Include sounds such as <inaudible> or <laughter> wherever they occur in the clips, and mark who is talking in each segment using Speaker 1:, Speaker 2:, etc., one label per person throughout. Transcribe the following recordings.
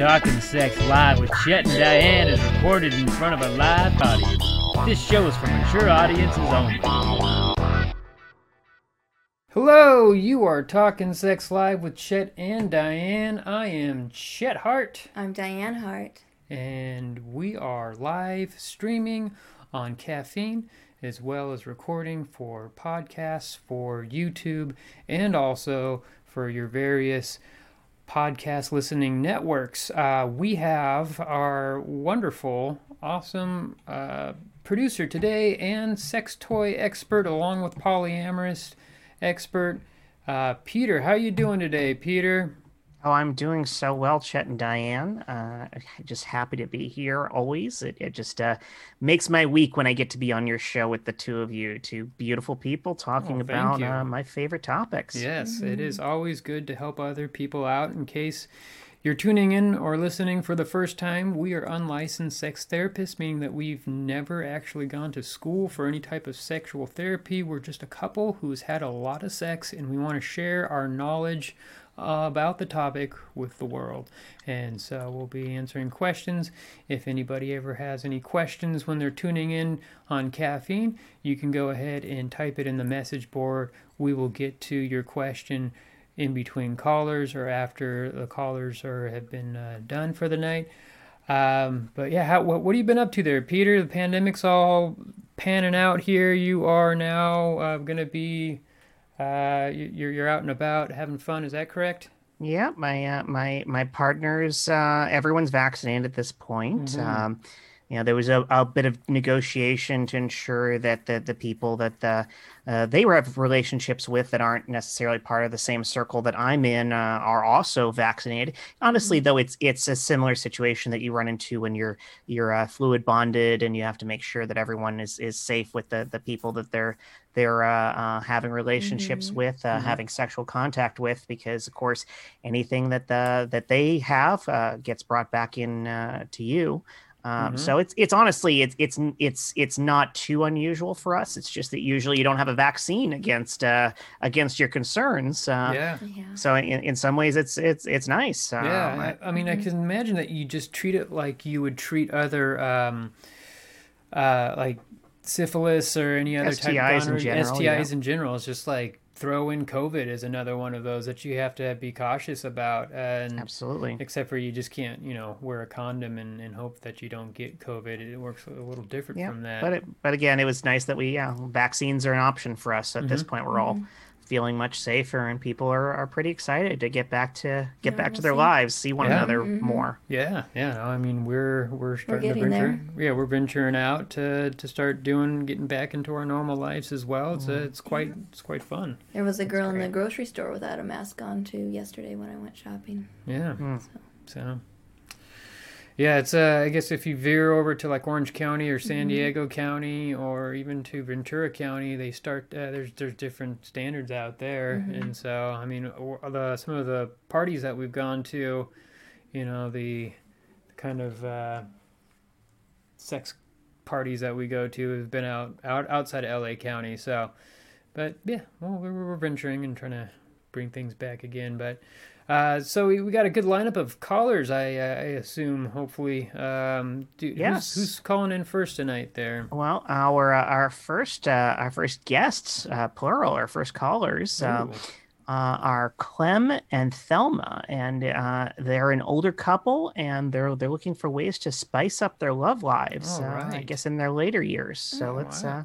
Speaker 1: Talking Sex Live with Chet and Diane is recorded in front of a live audience. This show is for mature audiences only. Hello, you are Talking Sex Live with Chet and Diane. I am Chet Hart,
Speaker 2: I'm Diane Hart.
Speaker 1: and we are live streaming on Caffeine as well as recording for podcasts, for YouTube, and also for your various podcast listening networks. Uh, we have our wonderful, awesome uh, producer today and sex toy expert, along with polyamorous expert, uh, Peter. How you doing today, Peter?
Speaker 3: Oh, I'm doing so well, Chet and Diane. Uh, <laughs> just happy to be here always. It, it just uh, makes my week when I get to be on your show with the two of you, two beautiful people talking
Speaker 1: Oh,
Speaker 3: about uh, my favorite topics.
Speaker 1: Yes, it is always good to help other people out in case you're tuning in or listening for the first time. We are unlicensed sex therapists, meaning that we've never actually gone to school for any type of sexual therapy. We're just a couple who's had a lot of sex and we want to share our knowledge about the topic with the world. And so we'll be answering questions. If anybody ever has any questions when they're tuning in on caffeine, you can go ahead and type it in the message board. We will get to your question in between callers or after the callers are have been uh, done for the night. Um, but yeah, how, what, what have you been up to there, Peter? The pandemic's all panning out here. You are now uh, going to be uh, you- you're you're out and about having fun. Is that correct?
Speaker 3: Yeah, my uh, my my partners, uh, everyone's vaccinated at this point.
Speaker 1: Mhm.
Speaker 3: Um, you know, there was a, a bit of negotiation to ensure that the the people that the, uh, they have relationships with that aren't necessarily part of the same circle that I'm in uh, are also vaccinated. Honestly, though, it's it's a similar situation that you run into when you're you're uh, fluid bonded and you have to make sure that everyone is is safe with the the people that they're they're uh, uh, having relationships
Speaker 2: Mhm.
Speaker 3: with, uh,
Speaker 1: Mhm.
Speaker 3: having sexual contact with, because of course anything that the that they have uh, gets brought back in uh, to you. Um,
Speaker 1: Mhm.
Speaker 3: So it's it's honestly it's it's it's it's not too unusual for us. It's just that usually you don't have a vaccine against uh, against your concerns. Uh,
Speaker 1: yeah.
Speaker 2: Yeah.
Speaker 3: So in, in some ways it's it's it's nice. Um,
Speaker 1: Yeah, I, I mean, I
Speaker 2: Mhm.
Speaker 1: can imagine that you just treat it like you would treat other, um, uh, like syphilis or any other type
Speaker 3: STIs
Speaker 1: of
Speaker 3: in general,
Speaker 1: STIs
Speaker 3: yeah.
Speaker 1: in general. It's just like throw in COVID is another one of those that you have to be cautious about. And
Speaker 3: absolutely.
Speaker 1: except for you just can't, you know, wear a condom and, and hope that you don't get COVID. It works a little different
Speaker 3: Yeah,
Speaker 1: from that.
Speaker 3: But it, but again, it was nice that we yeah vaccines are an option for us at this
Speaker 1: Mhm.
Speaker 3: point. We're all feeling much safer, and people are, are pretty excited to get back to get back to their
Speaker 2: Normalcy.
Speaker 3: lives, see one
Speaker 1: Yeah.
Speaker 3: another
Speaker 2: Mhm.
Speaker 3: more.
Speaker 1: Yeah, yeah. No, I mean, we're we're starting to
Speaker 2: getting
Speaker 1: venture. Yeah, we're venturing out to to start doing getting back into our normal lives as well. It's uh,
Speaker 3: Mm-hmm.
Speaker 1: it's quite it's quite fun.
Speaker 2: There was a girl in the grocery store without a mask on too yesterday when I went shopping.
Speaker 1: Yeah.
Speaker 3: Mm.
Speaker 1: So. Yeah, it's uh, I guess if you veer over to like Orange County or San
Speaker 2: Mhm.
Speaker 1: Diego County or even to Ventura County, they start uh, there's there's different standards out there,
Speaker 2: Mhm.
Speaker 1: and so I mean the some of the parties that we've gone to, you know the, the kind of uh, sex parties that we go to have been out out outside of LA County. So, but yeah, well we're, we're venturing and trying to bring things back again, but. Uh, so we, we got a good lineup of callers, I, uh, I assume. Hopefully, um, do,
Speaker 3: Yes.
Speaker 1: who's, who's calling in first tonight? There.
Speaker 3: Well, our uh, our first uh, our first guests, uh, plural, our first callers, uh, uh, are Clem and Thelma, and uh, they're an older couple, and they're they're looking for ways to spice up their love lives. Uh, I guess in their later years. So
Speaker 1: Oh,
Speaker 3: let's
Speaker 1: wow.
Speaker 3: uh,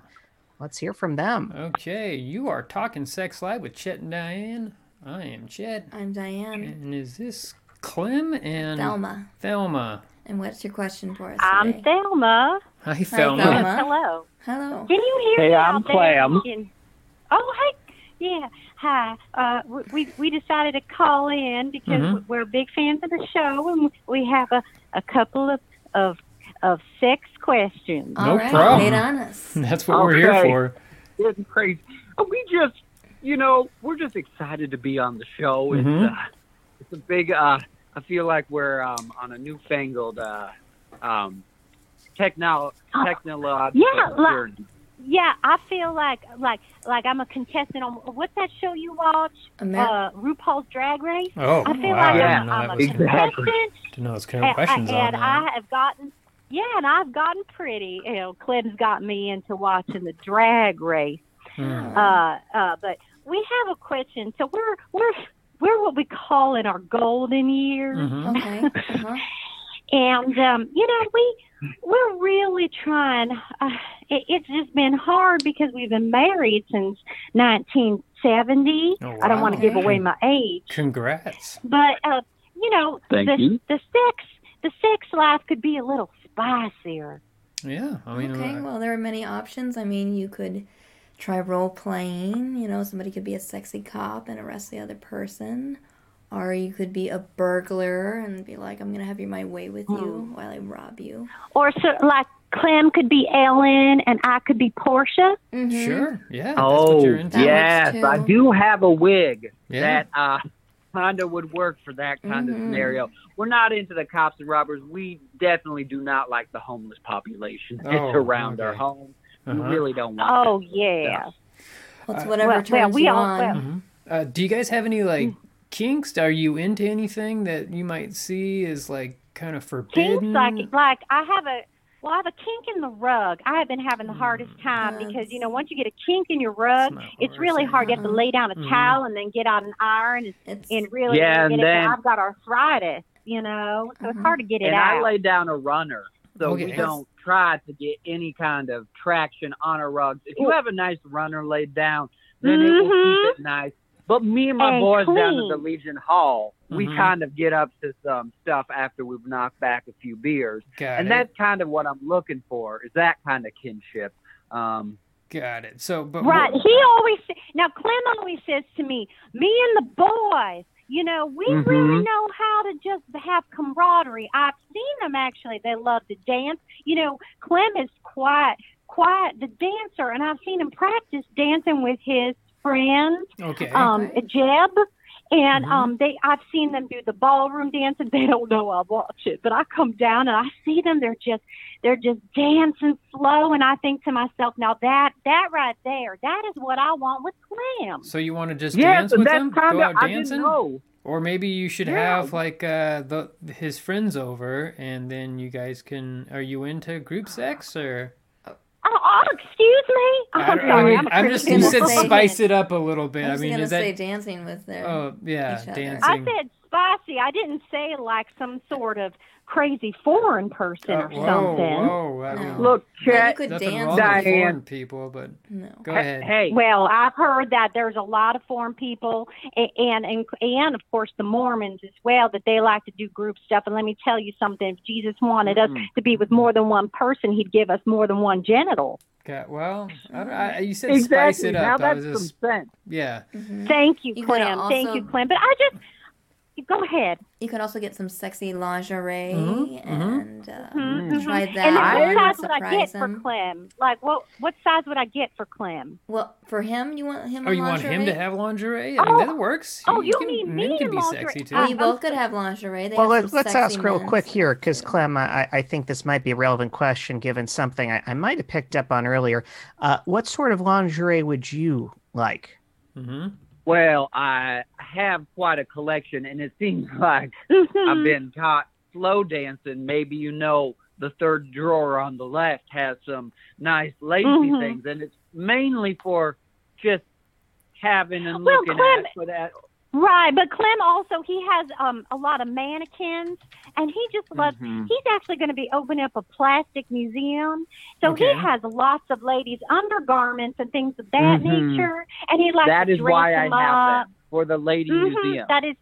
Speaker 3: let's hear from them.
Speaker 1: Okay, you are talking sex live with Chet and Diane. I am Chet,
Speaker 2: I'm Diane.
Speaker 1: and is this Clem and
Speaker 2: Thelma.
Speaker 1: Thelma?
Speaker 2: And what's your question for us
Speaker 4: I'm
Speaker 2: today?
Speaker 4: Thelma.
Speaker 1: Hi, Thelma.
Speaker 2: Thelma.
Speaker 4: Hello.
Speaker 2: Hello.
Speaker 4: Can you hear
Speaker 5: Hey,
Speaker 4: me
Speaker 5: I'm
Speaker 4: out there?
Speaker 5: Clem.
Speaker 4: Can- Oh, hey. Yeah. Hi. Uh, we- we we decided to call in because
Speaker 1: Mhm.
Speaker 4: we're big fans of the show, and we have a, a couple of of of sex questions.
Speaker 1: No
Speaker 2: All right,
Speaker 1: problem.
Speaker 2: Wait on us. <laughs>
Speaker 1: That's what we're here
Speaker 5: Okay.
Speaker 1: for.
Speaker 5: Getting crazy. We just, you know, we're just excited to be on the show. It's, uh, it's a big. Uh, I feel like we're um, on a newfangled uh, um, techno- technological
Speaker 4: Yeah, like- yeah, I feel like like like I'm a contestant on what's that show you watch?
Speaker 2: Amer-
Speaker 4: Uh, RuPaul's Drag Race.
Speaker 1: Oh,
Speaker 4: I feel
Speaker 1: wow.
Speaker 4: like
Speaker 1: I
Speaker 5: Yeah,
Speaker 1: didn't know
Speaker 4: I'm,
Speaker 1: that
Speaker 4: I'm
Speaker 1: was
Speaker 4: a
Speaker 5: Exactly.
Speaker 4: contestant,
Speaker 1: Didn't know those kind of questions on
Speaker 4: and
Speaker 1: that.
Speaker 4: I have gotten yeah, and I've gotten pretty. You know, Clinton's got me into watching the Drag Race.
Speaker 1: Hmm.
Speaker 4: Uh, uh, but we have a question. So we're we're we're what we call in our golden years.
Speaker 1: Mhm.
Speaker 2: Okay. Uh-huh. <laughs>
Speaker 4: and um, you know we we're really trying uh, it, it's just been hard because we've been married since 1970
Speaker 1: Oh, wow.
Speaker 4: i don't want to give away my age
Speaker 1: Congrats.
Speaker 4: but uh, you know
Speaker 5: Thank
Speaker 4: the,
Speaker 5: you.
Speaker 4: the sex the sex life could be a little spicier
Speaker 1: Yeah, I mean,
Speaker 2: okay,
Speaker 1: uh,
Speaker 2: well, there are many options. I mean, you could try role playing. You know, somebody could be a sexy cop and arrest the other person. Or you could be a burglar and be like, I'm going to have you my way with you while I rob you.
Speaker 4: or so like clem could be ellen and i could be portia
Speaker 2: Mhm.
Speaker 1: sure. Yeah. that's
Speaker 5: Oh,
Speaker 1: what you're into.
Speaker 2: That works
Speaker 5: yes. I do have a wig
Speaker 1: Yeah.
Speaker 5: that uh, kind of would work for that kind of
Speaker 2: Mhm.
Speaker 5: scenario. We're not into the cops and robbers. We definitely do not like the homeless population
Speaker 1: Oh,
Speaker 5: that's <laughs> around our home.
Speaker 1: Uh-huh.
Speaker 5: We really don't want.
Speaker 4: oh yeah
Speaker 2: Well, it's
Speaker 1: Uh,
Speaker 2: whatever
Speaker 4: well,
Speaker 2: turns
Speaker 4: well, we
Speaker 2: you
Speaker 4: all-
Speaker 2: on.
Speaker 4: well-
Speaker 1: Mhm. Uh, do you guys have any like kinks? Are you into anything that you might see is like kind of forbidden?
Speaker 4: kinks like like I have a well, I have a kink in the rug. I have been having the hardest time
Speaker 2: That's-
Speaker 4: because you know once you get a kink in your rug,
Speaker 1: That's not
Speaker 4: it's really
Speaker 1: we're
Speaker 4: hard. You have to lay down a
Speaker 1: Mhm.
Speaker 4: towel and then get out an iron and, and really
Speaker 5: Yeah, and then-
Speaker 4: I've got arthritis, you know, so it's
Speaker 2: Mhm.
Speaker 4: hard to get it out.
Speaker 5: and I
Speaker 4: out.
Speaker 5: lay down a runner, so we
Speaker 1: Okay.
Speaker 5: don't try to get any kind of traction on our rugs. If you have a nice runner laid down, then it will keep it nice. But me and my
Speaker 4: And
Speaker 5: boys down at the Legion Hall, we
Speaker 1: Mhm.
Speaker 5: kind of get up to some stuff after we've knocked back a few beers.
Speaker 1: Got
Speaker 5: and
Speaker 1: it.
Speaker 5: that's kind of what I'm looking for is that kind of kinship. Um,
Speaker 1: Got it. So, but
Speaker 4: Right. He always now Clem always says to me, "Me and the boys, you know, we
Speaker 5: Mhm.
Speaker 4: really know how to just have camaraderie." I've seen them actually; they love to dance. You know, Clem is quite quite the dancer, and I've seen him practice dancing with his friends,
Speaker 1: okay.
Speaker 4: um,
Speaker 2: Okay.
Speaker 4: Jeb. And
Speaker 1: Mhm.
Speaker 4: um, they, I've seen them do the ballroom dancing. <laughs> They don't know I watch it, but I come down and I see them. They're just, they're just dancing slow, and I think to myself, now that, that right there, that is what I want with Clem.
Speaker 1: so you want to just
Speaker 5: yeah,
Speaker 1: dance
Speaker 5: so
Speaker 1: with
Speaker 5: that's
Speaker 1: him?
Speaker 5: kind
Speaker 1: Go
Speaker 5: of
Speaker 1: out
Speaker 5: I
Speaker 1: dancing?
Speaker 5: didn't know.
Speaker 1: Or maybe you should
Speaker 5: Yeah.
Speaker 1: have like uh, the his friends over, and then you guys can. Are you into group sex or?
Speaker 4: Oh, oh excuse me.
Speaker 1: I,
Speaker 4: I'm
Speaker 1: don't- I
Speaker 4: sorry.
Speaker 1: mean,
Speaker 4: I'm, a
Speaker 1: I'm just. You said <laughs> spice it up a little bit.
Speaker 2: I
Speaker 1: I,
Speaker 2: was
Speaker 1: mean,
Speaker 2: going to
Speaker 1: is that?
Speaker 2: say dancing with their.
Speaker 1: oh yeah,
Speaker 2: each other.
Speaker 1: dancing.
Speaker 4: I said spicy. I didn't say like some sort of crazy foreign person
Speaker 1: Uh,
Speaker 4: or
Speaker 1: whoa,
Speaker 4: something.
Speaker 1: whoa! I
Speaker 2: No.
Speaker 5: Look,
Speaker 2: Well, you
Speaker 5: Chet,
Speaker 2: could
Speaker 1: nothing
Speaker 2: dance.
Speaker 1: wrong with
Speaker 5: Diane.
Speaker 1: foreign people, but
Speaker 2: No.
Speaker 1: go ahead.
Speaker 5: hey,
Speaker 4: Well, I've heard that there's a lot of foreign people, and and and of course the Mormons as well, that they like to do group stuff. And let me tell you something: if Jesus wanted us
Speaker 5: Mhm.
Speaker 4: to be with more than one person, He'd give us more than one genital.
Speaker 1: Okay, well, I don't, I, you said
Speaker 5: exactly.
Speaker 1: spice it up. I
Speaker 5: that's
Speaker 1: just
Speaker 5: some sense.
Speaker 1: yeah.
Speaker 2: Mhm.
Speaker 4: Thank you,
Speaker 2: You could
Speaker 4: Clem. Thank you, Clem. But I just go ahead.
Speaker 2: You could also get some sexy lingerie
Speaker 1: Mhm, mhm.
Speaker 2: and uh,
Speaker 4: Mhm, mhm.
Speaker 2: try that.
Speaker 4: And then
Speaker 5: I-
Speaker 4: what
Speaker 2: and
Speaker 4: size would I get
Speaker 2: surprise
Speaker 4: for. Clem? Like what what size would I get for Clem?
Speaker 2: Well, for him, you want him.
Speaker 1: Oh,
Speaker 2: in
Speaker 1: you want him to have lingerie? I mean,
Speaker 4: Oh.
Speaker 1: that works.
Speaker 4: Oh,
Speaker 1: He
Speaker 4: you
Speaker 1: can,
Speaker 4: mean
Speaker 1: men
Speaker 4: me
Speaker 1: can be
Speaker 4: lingerie?
Speaker 1: sexy too.
Speaker 2: Well, you both could have lingerie. They
Speaker 3: Well,
Speaker 2: have
Speaker 3: let's,
Speaker 2: some
Speaker 3: let's
Speaker 2: sexy
Speaker 3: ask real quick here, because. Clem, I, I think this might be a relevant question given something I, I might have picked up on earlier. Uh, what sort of lingerie would you like?
Speaker 1: hmm
Speaker 5: Well, I have quite a collection, and it seems <laughs> like
Speaker 4: Mhm.
Speaker 5: I've been caught slow dancing. Maybe you know the third drawer on the left has some nice lacy
Speaker 4: Mhm.
Speaker 5: things, and it's mainly for just having and
Speaker 4: Well,
Speaker 5: looking
Speaker 4: Clem-
Speaker 5: at. For that.
Speaker 4: Right, but Clem also he has um a lot of mannequins, and he just loves.
Speaker 5: Mhm.
Speaker 4: He's actually going to be opening up a plastic museum, so
Speaker 1: Okay.
Speaker 4: he has lots of ladies' undergarments and things of that
Speaker 5: Mhm.
Speaker 4: nature, and he likes
Speaker 5: That
Speaker 4: to
Speaker 5: is
Speaker 4: dress
Speaker 5: why I
Speaker 4: them
Speaker 5: have
Speaker 4: up.
Speaker 5: for the lady
Speaker 4: Mhm,
Speaker 5: museum.
Speaker 4: That is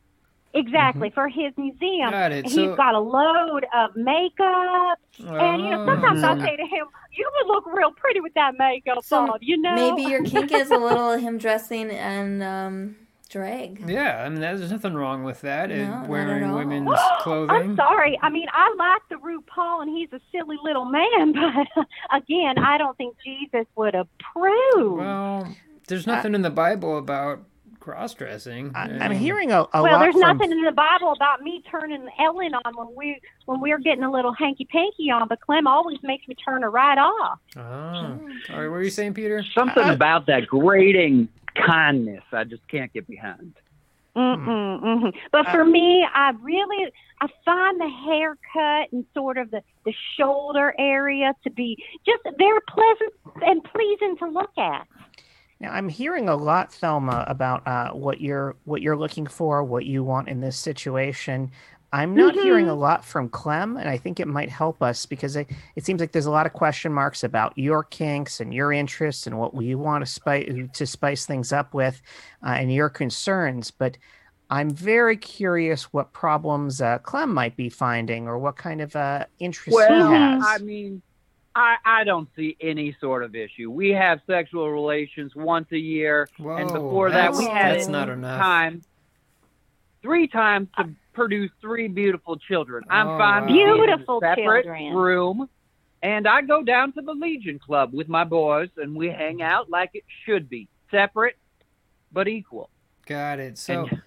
Speaker 4: exactly for his museum.
Speaker 1: Got it.
Speaker 4: He's
Speaker 1: So,
Speaker 4: got a load of makeup, and you know sometimes I
Speaker 5: Mhm.
Speaker 4: say to him, "You would look real pretty with that makeup
Speaker 2: So,
Speaker 4: on," you know.
Speaker 2: Maybe your kink is a <laughs> little of him dressing and um, drag.
Speaker 1: yeah, I mean, there's nothing wrong with that. uh,
Speaker 2: No, not
Speaker 1: wearing
Speaker 2: women's
Speaker 1: women's <gasps>
Speaker 4: I'm sorry. I mean, I like the RuPaul, and he's a silly little man, <laughs> but again, I don't think Jesus would approve.
Speaker 1: Well, there's nothing in the Bible about cross dressing.
Speaker 3: I, I'm hearing a, a
Speaker 4: well,
Speaker 3: lot
Speaker 4: there's
Speaker 3: from
Speaker 4: nothing in the Bible about me turning Ellen on when we when we're getting a little hanky panky on, but Clem always makes me turn her right off.
Speaker 1: Oh. All right, what were you saying, Peter?
Speaker 5: Something
Speaker 3: I-
Speaker 5: about that grating kindness I just can't get behind.
Speaker 4: Mm-mm, mm But for me, I really I find the haircut and sort of the the shoulder area to be just very pleasant and pleasing to look at.
Speaker 3: Now, I'm hearing a lot, Thelma, about uh, what you're what you're looking for, what you want in this situation. I'm not hearing a lot from Clem, and I think it might help us because it, it seems like there's a lot of question marks about your kinks and your interests and what you want to spice to spice things up with, uh, and your concerns. But I'm very curious what problems uh, Clem might be finding, or what kind of uh, interests he
Speaker 5: Well,
Speaker 3: has.
Speaker 5: I mean, I, I don't see any sort of issue. We have sexual relations once a year,
Speaker 1: Whoa,
Speaker 5: and before that, we
Speaker 1: that's-
Speaker 5: had
Speaker 1: that's not enough.
Speaker 5: time, three times to produce three beautiful children. I'm
Speaker 1: Oh,
Speaker 5: fine
Speaker 1: wow.
Speaker 5: with in a
Speaker 4: Beautiful
Speaker 5: separate
Speaker 4: children.
Speaker 5: room, and I go down to the Legion Club with my boys, and we hang out like it should be, separate but equal.
Speaker 1: Got it. So,
Speaker 5: And-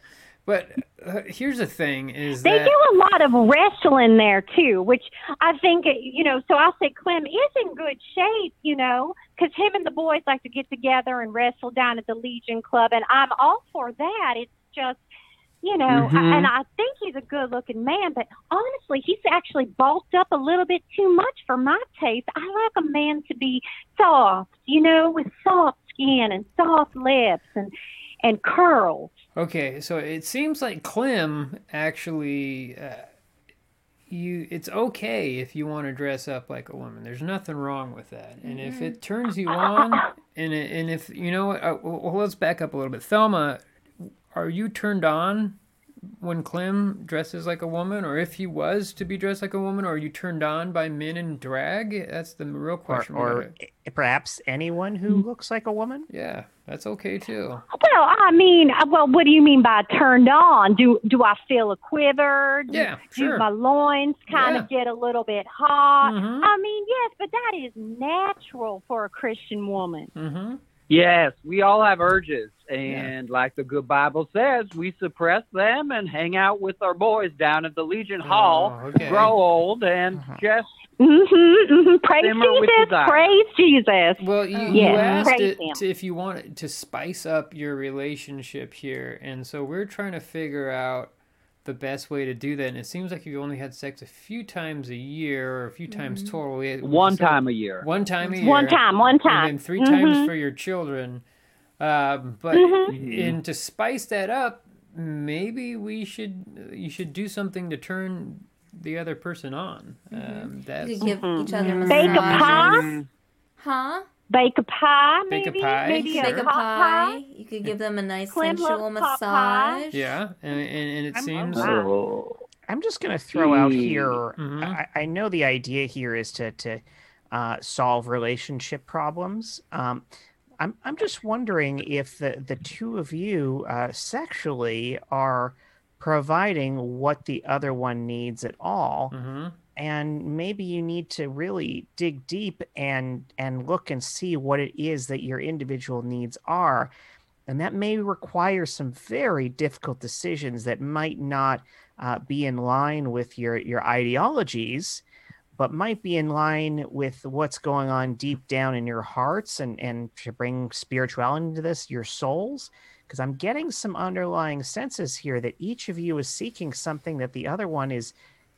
Speaker 1: but uh, here's the thing: is
Speaker 4: They
Speaker 1: that
Speaker 4: do a lot of wrestling there too, which I think you know. So I say Clem is in good shape, you know, because him and the boys like to get together and wrestle down at the Legion Club, and I'm all for that. It's just, you know,
Speaker 5: Mhm.
Speaker 4: I, and I think he's a good-looking man, but honestly, he's actually bulked up a little bit too much for my taste. I like a man to be soft, you know, with soft skin and soft lips and and curls.
Speaker 1: Okay, so it seems like Clem actually, uh, you. It's okay if you want to dress up like a woman. There's nothing wrong with that. And if it turns you on, and it, and if you know, what, uh, well, let's back up a little bit. Thelma, are you turned on when Clem dresses like a woman, or if he was to be dressed like a woman, or are you turned on by men in drag? That's the real question. we
Speaker 3: or perhaps anyone who looks like a woman.
Speaker 1: yeah, that's okay too.
Speaker 4: Well, I mean, uh, well, what do you mean by turned on? Do do I feel a quiver? Do,
Speaker 1: Yeah,
Speaker 4: do my loins kind of get a little bit hot?
Speaker 1: Mhm.
Speaker 4: I mean, yes, but that is natural for a Christian woman.
Speaker 1: Mm-hmm.
Speaker 5: Yes, we all have urges, and like the good Bible says, we suppress them and hang out with our boys down at the Legion Hall,
Speaker 1: Oh, okay.
Speaker 5: grow old, and
Speaker 3: Uh-huh.
Speaker 5: just
Speaker 4: Mm-hmm, mm-hmm. Praise Jesus. Praise Jesus.
Speaker 1: Well, you, you
Speaker 4: Yeah,
Speaker 1: asked it to, if you wanted to spice up your relationship here, and so we're trying to figure out the best way to do that. And it seems like you've only had sex a few times a year, or a few times total. We- we
Speaker 5: one
Speaker 1: said
Speaker 5: time a year.
Speaker 1: One time a year.
Speaker 4: One time, one time.
Speaker 1: And then 3 times
Speaker 4: Mhm.
Speaker 1: for your children. Um, but
Speaker 4: Mhm.
Speaker 1: and to spice that up, maybe we should you should do something to turn the other person on. Um,
Speaker 2: You
Speaker 1: that's
Speaker 2: could give each other
Speaker 4: Bake a
Speaker 2: massages.
Speaker 4: pie?
Speaker 2: Huh?
Speaker 4: Bake a pie,
Speaker 1: Bake a
Speaker 4: maybe.
Speaker 1: pie?
Speaker 4: Maybe a
Speaker 2: Bake a
Speaker 4: hot
Speaker 2: pie. You could give them a nice
Speaker 4: Clem
Speaker 2: sensual
Speaker 4: hot pie.
Speaker 2: massage.
Speaker 1: yeah, and and, and it
Speaker 3: I'm-
Speaker 1: seems.
Speaker 5: Oh.
Speaker 3: I'm just going to throw out
Speaker 5: Hmm.
Speaker 3: here.
Speaker 1: Mhm.
Speaker 3: I, I know the idea here is to to uh, solve relationship problems. Um, I'm I'm just wondering if the the two of you uh, sexually are providing what the other one needs at all,
Speaker 1: Mhm.
Speaker 3: And maybe you need to really dig deep and and look and see what it is that your individual needs are. And that may require some very difficult decisions that might not uh, be in line with your your ideologies but might be in line with what's going on deep down in your hearts and and to bring spirituality into this your souls. Because i'm getting some underlying senses here that each of you is seeking something that the other one is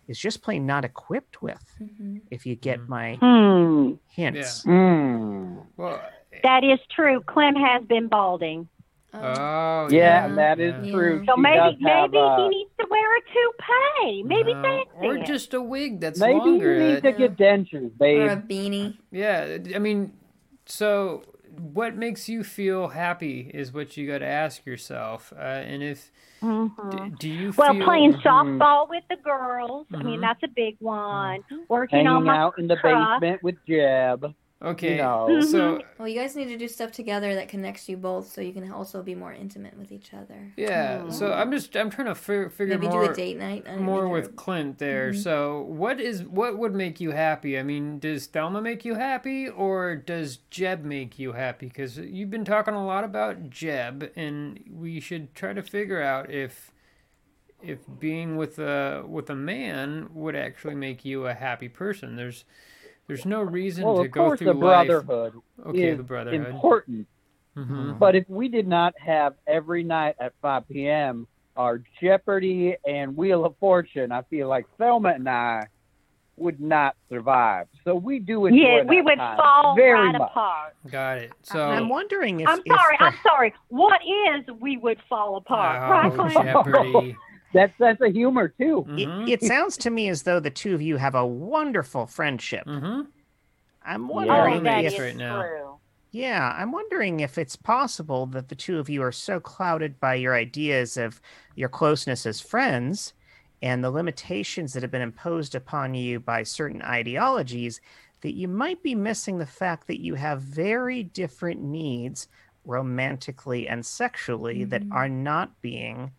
Speaker 3: is just plain not equipped with
Speaker 2: Mhm.
Speaker 3: if you get
Speaker 1: Mhm.
Speaker 3: my
Speaker 4: Hmm.
Speaker 3: hints
Speaker 5: Mm.
Speaker 1: Well,
Speaker 4: That is true. Clem has been balding.
Speaker 2: Oh.
Speaker 1: oh
Speaker 5: Yeah,
Speaker 2: Yeah.
Speaker 5: that is
Speaker 2: Yeah.
Speaker 5: true.
Speaker 4: So
Speaker 5: She
Speaker 4: maybe maybe
Speaker 5: uh,
Speaker 4: he needs to wear a toupee. Maybe
Speaker 1: No,
Speaker 4: that's
Speaker 1: or
Speaker 4: it.
Speaker 1: just a wig that's
Speaker 5: maybe
Speaker 1: longer.
Speaker 5: you need
Speaker 1: That-
Speaker 5: to get dentures, babe,
Speaker 2: Or a beanie.
Speaker 1: yeah, I mean, so what makes you feel happy is what you got to ask yourself. Uh, and if
Speaker 4: Mhm.
Speaker 1: d- do you
Speaker 4: Well,
Speaker 1: feel
Speaker 4: playing
Speaker 5: Mhm.
Speaker 4: softball with the girls. I mean,
Speaker 1: Mhm.
Speaker 4: that's a big one. Working on my
Speaker 5: out in the
Speaker 4: craft.
Speaker 5: basement with Jeb.
Speaker 1: Okay.
Speaker 5: know. <laughs>
Speaker 1: So
Speaker 2: Well, you guys need to do stuff together that connects you both, so you can also be more intimate with each other.
Speaker 1: yeah. So I'm just I'm trying to fi- figure
Speaker 2: Maybe
Speaker 1: more
Speaker 2: do a date night. on
Speaker 1: more with Clint there.
Speaker 2: Mm-hmm.
Speaker 1: So what is what would make you happy? I mean, does Thelma make you happy or does Jeb make you happy? Because you've been talking a lot about Jeb, and we should try to figure out if if being with a with a man would actually make you a happy person. There's there's no reason
Speaker 5: Well,
Speaker 1: to go through
Speaker 5: the
Speaker 1: life.
Speaker 5: brotherhood
Speaker 1: Okay,
Speaker 5: is
Speaker 1: the brotherhood.
Speaker 5: important.
Speaker 1: hmm
Speaker 5: But if we did not have every night at 5 p.m. our Jeopardy and Wheel of Fortune, I feel like Thelma and I would not survive. So we do enjoy
Speaker 4: Yeah, we would
Speaker 5: time
Speaker 4: fall
Speaker 5: very
Speaker 4: right
Speaker 5: much.
Speaker 4: apart.
Speaker 1: Got it. So
Speaker 3: I'm wondering if
Speaker 4: I'm
Speaker 3: if
Speaker 4: sorry.
Speaker 3: per-
Speaker 4: I'm sorry. What is we would fall apart? right,
Speaker 1: oh,
Speaker 4: Clint?
Speaker 1: Jeopardy. <laughs>
Speaker 5: That's that's a humor too.
Speaker 1: Mhm.
Speaker 3: it, it sounds to me as though the two of you have a wonderful friendshondship.
Speaker 1: Mhm.
Speaker 3: I'm
Speaker 4: Oh,
Speaker 3: wondering
Speaker 4: that
Speaker 1: Yes,
Speaker 3: if
Speaker 4: is
Speaker 1: right now.
Speaker 4: true.
Speaker 3: Yeah, I'm wondering if it's possible that the two of you are so clouded by your ideas of your closeness as friends and the limitations that have been imposed upon you by certain ideologies that you might be missing the fact that you have very different needs romantically and sexually that
Speaker 2: Mhm.
Speaker 3: are not being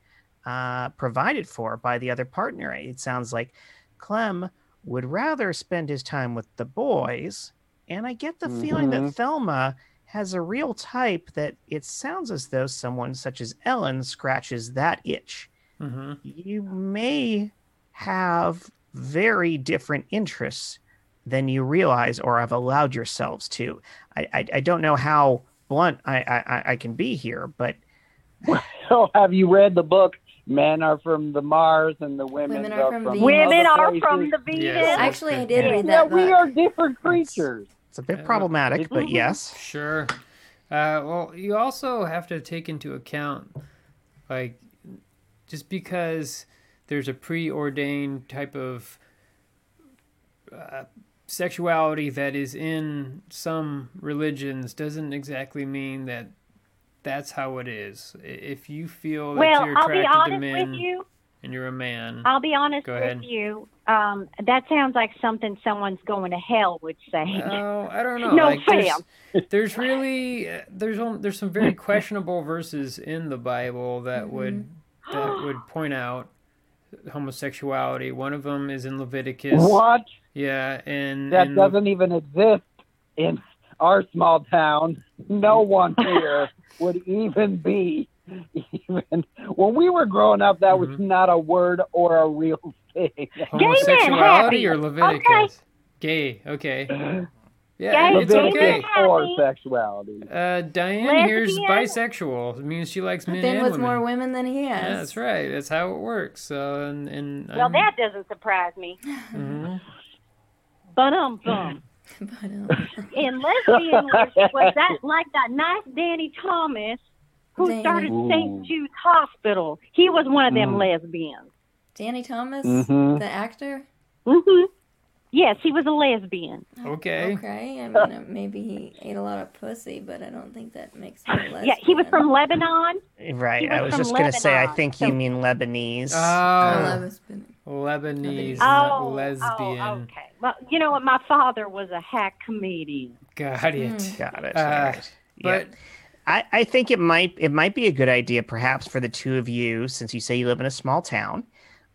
Speaker 3: uh, provided for by the other partner. It sounds like Clem would rather spend his time with the boys. And I get the feeling that
Speaker 5: Mhm.
Speaker 3: Thelma has a real type that it sounds as though someone such as Ellen scratches that itch.
Speaker 1: Mhm.
Speaker 3: You may have very different interests than you realize or have allowed yourselves to. I, I, I don't know how blunt I, I, I can be here, but <laughs>
Speaker 5: So have you read the book Men Are From the Mars and the Women,
Speaker 2: Women Are From Venus.
Speaker 4: Women are
Speaker 5: Places?
Speaker 4: from the Venus.
Speaker 1: Yes.
Speaker 2: Actually, I did
Speaker 1: Yeah.
Speaker 2: read
Speaker 5: Yeah,
Speaker 2: that
Speaker 5: we are different creatures.
Speaker 3: it's a bit
Speaker 1: Yeah,
Speaker 3: problematic, but yes.
Speaker 1: Sure. Uh, well, you also have to take into account, like, just because there's a preordained type of uh, sexuality that is in some religions doesn't exactly mean that that's how it is. If you feel that
Speaker 4: Well,
Speaker 1: you're
Speaker 4: I'll be
Speaker 1: attracted to
Speaker 4: honest
Speaker 1: men
Speaker 4: with you.
Speaker 1: and you're a man,
Speaker 4: I'll be honest
Speaker 1: Go
Speaker 4: with you. Um, that sounds like something someone's going to hell would say.
Speaker 1: Oh, I don't <laughs> know.
Speaker 4: No
Speaker 1: like, there's, there's really uh, there's on, there's some very questionable verses in the Bible that
Speaker 2: Mm-hmm.
Speaker 1: would that would <gasps> point out homosexuality. One of them is in Leviticus.
Speaker 5: What?
Speaker 1: Yeah, and
Speaker 5: That
Speaker 1: and
Speaker 5: doesn't even exist in our small town. No one here would even be even when we were growing up. That was
Speaker 1: Mhm.
Speaker 5: not a word or a real thing.
Speaker 1: homosexuality or Leviticus. Gay. Okay. <laughs> Yeah,
Speaker 4: Gay,
Speaker 1: it's
Speaker 4: gay
Speaker 1: okay.
Speaker 4: happy.
Speaker 5: or sexuality.
Speaker 1: Uh, Diane here's bisexual. It means she likes men
Speaker 2: Been
Speaker 1: and
Speaker 2: with
Speaker 1: women.
Speaker 2: more women than he has.
Speaker 1: Yeah, that's right. That's how it works. So and and
Speaker 4: Well,
Speaker 1: I'm-
Speaker 4: that doesn't surprise me.
Speaker 1: mhm.
Speaker 4: But um, bum. <laughs>
Speaker 2: But, um,
Speaker 4: And lesbian was, <laughs> was that like that nice Danny Thomas who
Speaker 2: Danny.
Speaker 4: started St. Jude's Hospital. He was one of them
Speaker 5: Mm.
Speaker 4: lesbians.
Speaker 2: Danny Thomas,
Speaker 5: Mhm.
Speaker 2: the actor.
Speaker 4: hmm Yes, he was a lesbian.
Speaker 1: Okay.
Speaker 2: Okay, I mean uh, maybe he ate a lot of pussy, but I don't think that makes him a lesbian. <laughs>
Speaker 4: Yeah, he was from Lebanon.
Speaker 3: Right.
Speaker 4: He
Speaker 3: I
Speaker 4: was
Speaker 3: was just going to say, I think
Speaker 4: so-
Speaker 3: you mean Lebanese.
Speaker 2: Oh,
Speaker 1: Oh,
Speaker 2: lesbian.
Speaker 1: Lebanese,
Speaker 2: Lebanese.
Speaker 1: not
Speaker 4: Oh,
Speaker 1: lesbian.
Speaker 4: oh, okay. Well, you know what? My father was a hack comedian.
Speaker 1: Got it.
Speaker 2: Mm.
Speaker 3: Got it.
Speaker 1: Uh,
Speaker 3: right. Yeah.
Speaker 1: But
Speaker 3: I, I think it might it might be a good idea perhaps for the two of you since you say you live in a small town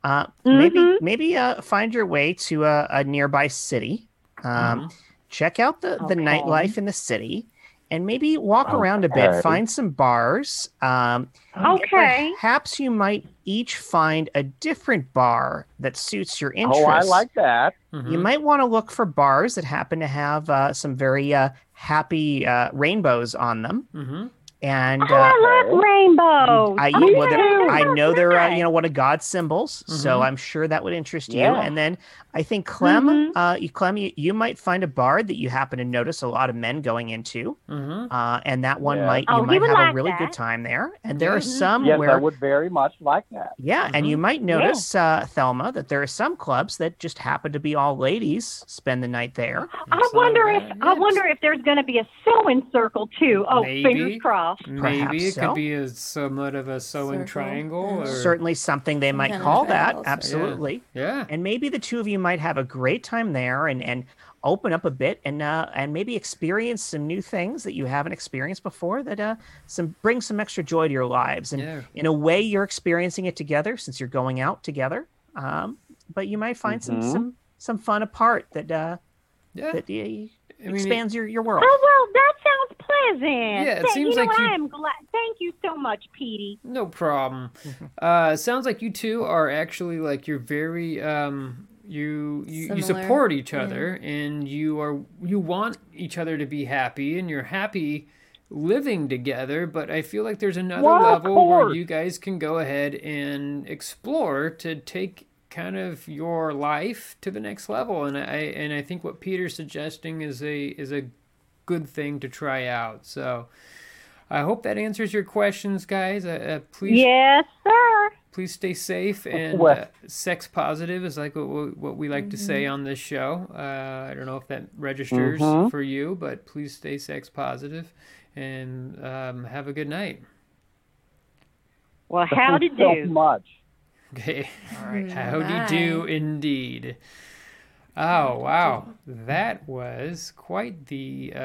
Speaker 3: uh, maybe
Speaker 4: Mhm.
Speaker 3: maybe uh, find your way to a, a nearby city um, check out the, the nightlife in the city and maybe walk around a bit find some bars um,
Speaker 4: Okay.
Speaker 3: perhaps you might each find a different bar that suits your interests
Speaker 5: Oh, I like that.
Speaker 1: mhm.
Speaker 3: you might want to look for bars that happen to have uh, some very uh, happy uh, rainbows on them
Speaker 1: Mhm.
Speaker 3: And
Speaker 4: Oh,
Speaker 3: uh,
Speaker 4: I love rainbows.
Speaker 3: I,
Speaker 4: oh,
Speaker 3: well,
Speaker 4: yeah,
Speaker 3: I know they're uh, you know one of God's symbols, so
Speaker 1: Mhm.
Speaker 3: I'm sure that would interest you.
Speaker 5: Yeah.
Speaker 3: And then I think Clem,
Speaker 4: Mhm.
Speaker 3: uh, you, Clem, you, you might find a bar that you happen to notice a lot of men going into,
Speaker 1: Mhm.
Speaker 3: uh, and that one
Speaker 5: Yeah.
Speaker 3: might
Speaker 4: Oh,
Speaker 3: you
Speaker 4: he
Speaker 3: might
Speaker 4: would
Speaker 3: have a really
Speaker 4: that.
Speaker 3: good time there. And there are
Speaker 1: Mhm.
Speaker 3: some
Speaker 5: Yes, I would very much like that.
Speaker 3: Yeah, and you might notice, uh, Thelma, that there are some clubs that just happen to be all ladies spend the night there.
Speaker 4: I
Speaker 1: It's not
Speaker 4: wonder if
Speaker 1: bad.
Speaker 4: I wonder if there's going to be a sewing circle too. Oh,
Speaker 1: Maybe.
Speaker 4: fingers crossed.
Speaker 1: Maybe
Speaker 3: Perhaps
Speaker 1: it
Speaker 3: so.
Speaker 1: could be a somewhat of a sewing
Speaker 2: Circle,
Speaker 1: triangle.
Speaker 2: yeah.
Speaker 1: Or...
Speaker 3: Certainly something they might call that.
Speaker 2: triangles.
Speaker 3: Absolutely.
Speaker 1: Yeah.
Speaker 3: And maybe the two of you might have a great time there and, and open up a bit and uh, and maybe experience some new things that you haven't experienced before that uh some bring some extra joy to your lives. And
Speaker 1: Yeah.
Speaker 3: in a way you're experiencing it together since you're going out together. Um, but you might find some
Speaker 5: Mhm.
Speaker 3: some some fun apart that uh
Speaker 1: Yeah.
Speaker 3: that uh,
Speaker 1: I mean, it-
Speaker 3: expands your, your world.
Speaker 4: Oh well, that sounds pleasant.
Speaker 1: Yeah, it
Speaker 4: Th-
Speaker 1: seems
Speaker 4: you know
Speaker 1: like
Speaker 4: what?
Speaker 1: you-
Speaker 4: I am glad. Thank you so much, Petey.
Speaker 1: No problem.
Speaker 3: Mm-hmm. <laughs>
Speaker 1: Uh, sounds like you two are actually like you're very um, you you, you support each
Speaker 2: yeah.
Speaker 1: other and you are you want each other to be happy and you're happy living together. But I feel like there's another
Speaker 5: Well,
Speaker 1: level where you guys can go ahead and explore to take kind of your life to the next level. And I and I think what Peter's suggesting is a is a good thing to try out. So. I hope that answers your questions, guys. Uh, uh, please
Speaker 4: Yes, sir.
Speaker 1: please stay safe and uh, sex positive is like what, we- what we like to say on this show uh, i don't know if that registers
Speaker 5: Mhm.
Speaker 1: for you but please stay sex positive and um, have a good night
Speaker 4: Well, how to
Speaker 5: Thank you so much.
Speaker 1: Okay
Speaker 3: All right.
Speaker 1: howdy do indeed oh wow that was quite the uh,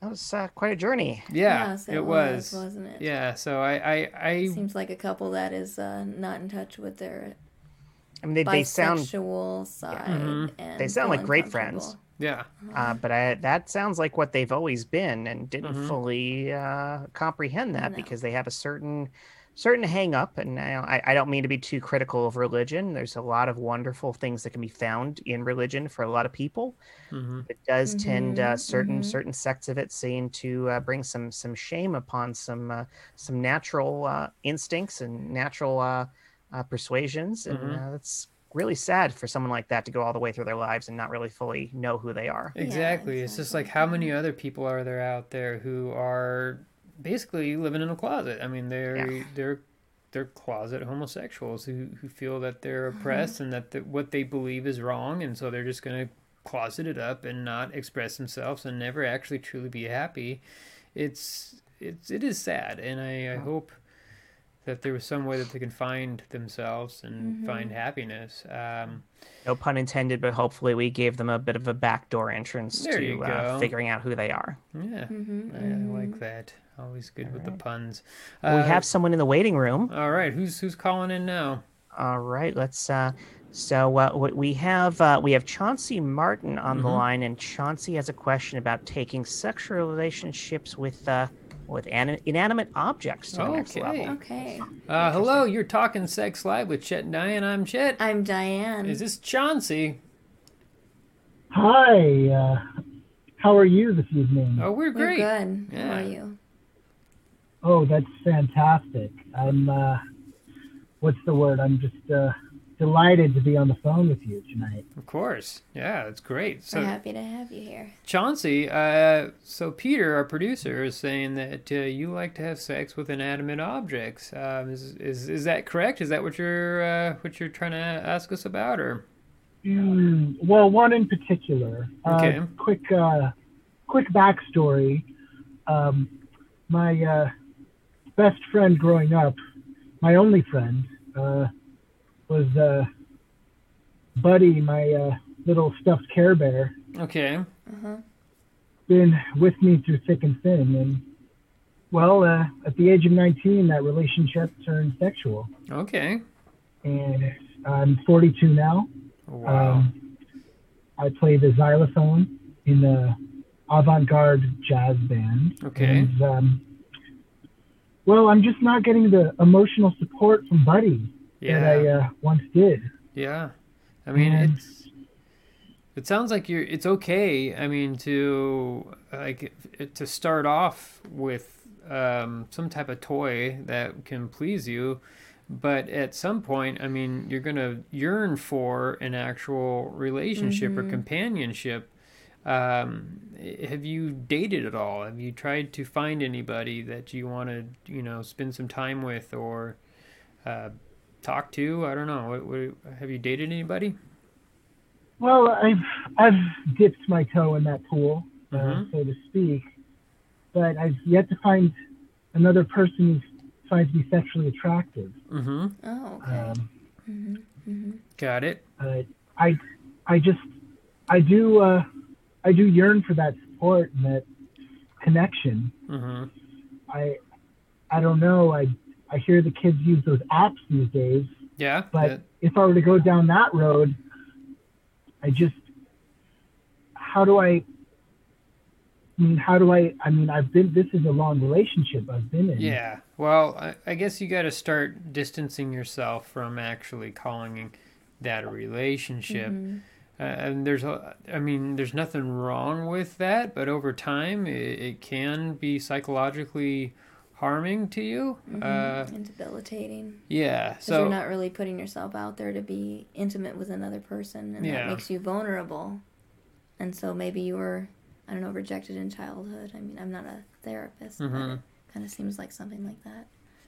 Speaker 3: That was uh, quite a journey.
Speaker 1: yeah
Speaker 2: Yes,
Speaker 1: it, was,
Speaker 2: wasn't it?
Speaker 1: yeah so i i, I
Speaker 2: Seems like a couple that is uh, not in touch with their
Speaker 3: I mean, they, they sound,
Speaker 2: bisexual side.
Speaker 1: Mhm.
Speaker 2: And
Speaker 3: They sound like great
Speaker 2: friends.
Speaker 1: yeah
Speaker 3: uh, but I, that sounds like what they've always been, and didn't
Speaker 1: Mhm.
Speaker 3: fully uh, comprehend that
Speaker 2: No.
Speaker 3: because they have a certain certain hang up. And I, I don't mean to be too critical of religion. There's a lot of wonderful things that can be found in religion for a lot of people.
Speaker 1: hmm
Speaker 3: It does tend uh,
Speaker 2: Mhm,
Speaker 3: certain
Speaker 2: mhm.
Speaker 3: certain sects of it seem to uh, bring some some shame upon some uh, some natural uh, instincts and natural uh, uh, persuasions, and
Speaker 1: Mhm.
Speaker 3: uh, that's really sad for someone like that to go all the way through their lives and not really fully know who they are.
Speaker 2: Yeah,
Speaker 1: Exactly. It's just like how many other people are there out there who are basically living in a closet? I mean, they're
Speaker 3: Yeah.
Speaker 1: they're they're closet homosexuals who, who feel that they're
Speaker 2: Mm-hmm.
Speaker 1: oppressed and that the, what they believe is wrong, and so they're just going to closet it up and not express themselves and never actually truly be happy. It's it's it is sad, and I, I hope that there was some way that they can find themselves and find
Speaker 2: Mm-hmm.
Speaker 1: happiness. Um,
Speaker 3: No pun intended, but hopefully we gave them a bit of a backdoor entrance to uh, figuring out who they are.
Speaker 1: yeah,
Speaker 2: Mhm,
Speaker 1: I, I like that. Always good with the puns.
Speaker 3: we
Speaker 1: Uh,
Speaker 3: have someone in the waiting room.
Speaker 1: All right, who's who's calling in now?
Speaker 3: All right, let's. Uh, so uh, we have uh, we have Chauncey Martin on the
Speaker 1: Mhm.
Speaker 3: line, and Chauncey has a question about taking sexual relationships with uh, with anim- inanimate objects to the next
Speaker 1: Okay.
Speaker 3: level.
Speaker 2: Okay.
Speaker 1: Uh, hello, you're talking sex live with Chet and Diane. I'm Chet.
Speaker 2: I'm Diane.
Speaker 1: Is this Chauncey?
Speaker 6: Hi, uh, how are you this evening?
Speaker 1: Oh, we're
Speaker 2: We're
Speaker 1: great.
Speaker 2: good. How are you?
Speaker 6: Oh, that's fantastic. I'm, uh, what's the word? I'm just uh, delighted to be on the phone with you tonight.
Speaker 1: Of course. Yeah, it's great.
Speaker 2: We're
Speaker 1: So,
Speaker 2: happy to have you here.
Speaker 1: Chauncey, uh, so Peter, our producer, is saying that uh, you like to have sex with inanimate objects. Um, is, is is that correct? Is that what you're uh, what you're trying to ask us about, or?
Speaker 6: Mm, well, one in particular.
Speaker 1: Okay.
Speaker 6: Uh, quick, uh, quick backstory. Um, my uh, best friend growing up, my only friend, uh, was uh, Buddy, my uh, little stuffed Care Bear.
Speaker 1: Okay.
Speaker 2: Uh-huh.
Speaker 6: been with me through thick and thin. And well, uh, at the age of 19, that relationship turned sexual.
Speaker 1: Okay.
Speaker 6: And I'm 42 now.
Speaker 1: Wow.
Speaker 6: Um, I play the xylophone in the avant-garde jazz band.
Speaker 1: Okay.
Speaker 6: And, um, well, I'm just not getting the emotional support from Buddy
Speaker 1: yeah.
Speaker 6: that I uh, once did.
Speaker 1: Yeah. I mean,
Speaker 6: And-
Speaker 1: it's it sounds like you're it's okay. I mean, to like to start off with um, some type of toy that can please you, but at some point, I mean, you're gonna yearn for an actual relationship or companionship. Um, have you dated at all? Have you tried to find anybody that you want to, you know, spend some time with or uh, talk to? I don't know. What, what, have you dated anybody?
Speaker 6: Well, I've I've dipped my toe in that pool, uh,
Speaker 1: Mhm.
Speaker 6: so to speak, but I've yet to find another person who's finds me sexually attractive.
Speaker 1: Mm-hmm.
Speaker 2: Oh, okay.
Speaker 6: Um,
Speaker 2: hmm hmm
Speaker 1: Got it.
Speaker 6: uh, I I just I do uh, I do yearn for that support and that connection.
Speaker 1: Mm-hmm.
Speaker 6: I I don't know. I I hear the kids use those apps these days,
Speaker 1: Yeah.
Speaker 6: but
Speaker 1: that-
Speaker 6: if I were to go down that road, I just how do I? I mean, how do I? I mean, I've been. This is a long relationship I've been in.
Speaker 1: Yeah. Well, I, I guess you got to start distancing yourself from actually calling that a relationship.
Speaker 2: Mm-hmm.
Speaker 1: Uh, and there's, a, I mean, there's nothing wrong with that, but over time, it, it can be psychologically harming to you. Uh,
Speaker 2: and debilitating.
Speaker 1: yeah.
Speaker 2: Because
Speaker 1: So
Speaker 2: you're not really putting yourself out there to be intimate with another person, and
Speaker 1: Yeah.
Speaker 2: that makes you vulnerable. And so maybe you were, I don't know, rejected in childhood. I mean, I'm not a therapist, but
Speaker 1: Mhm.
Speaker 2: it kind of seems like something like that.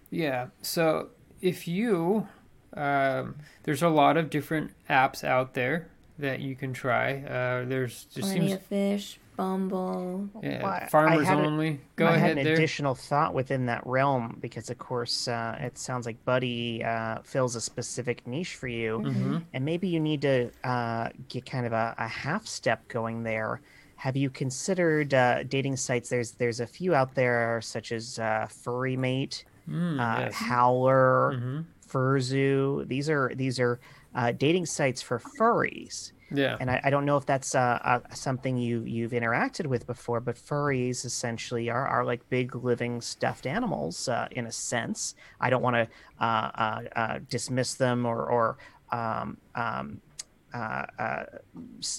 Speaker 1: Yeah. So if you, um, there's a lot of different apps out there that you can try. Uh, there's just
Speaker 2: Plenty
Speaker 1: seems
Speaker 2: of fish, Bumble.
Speaker 1: yeah,
Speaker 3: Well,
Speaker 1: farmers
Speaker 3: I had a-
Speaker 1: only. Go ahead.
Speaker 3: I
Speaker 1: ahead
Speaker 3: had an
Speaker 1: there.
Speaker 3: additional thought within that realm because, of course, uh, it sounds like Buddy uh, fills a specific niche for you,
Speaker 1: hmm
Speaker 3: and maybe you need to uh, get kind of a, a half step going there. Have you considered uh, dating sites? There's there's a few out there, such as uh, Furry Mate,
Speaker 1: Mm,
Speaker 3: uh,
Speaker 1: yes.
Speaker 3: Howlr,
Speaker 1: hmm
Speaker 3: Furzu. These are these are uh, dating sites for furries.
Speaker 1: Yeah.
Speaker 3: and I, I don't know if that's uh, uh, something you you've interacted with before, but furries essentially are, are like big living stuffed animals uh, in a sense. I don't want to uh, uh, uh, dismiss them or or um, um, uh, uh,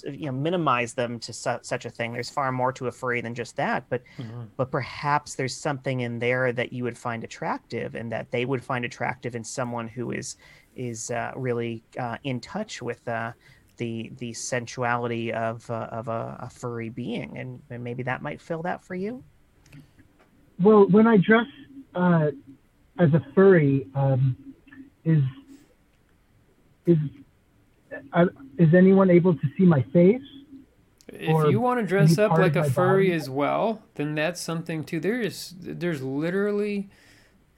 Speaker 3: you know minimize them to su- such a thing. There's far more to a furry than just that, but
Speaker 1: Mhm.
Speaker 3: but perhaps there's something in there that you would find attractive and that they would find attractive in someone who is is uh, really uh, in touch with uh, the the sensuality of uh, of a, a furry being and, and maybe that might fill that for you
Speaker 6: Well, when I dress uh, as a furry, um, is is uh, is anyone able to see my face?
Speaker 1: If you want to dress up like a furry
Speaker 6: body.
Speaker 1: as well, then that's something too. There is there's literally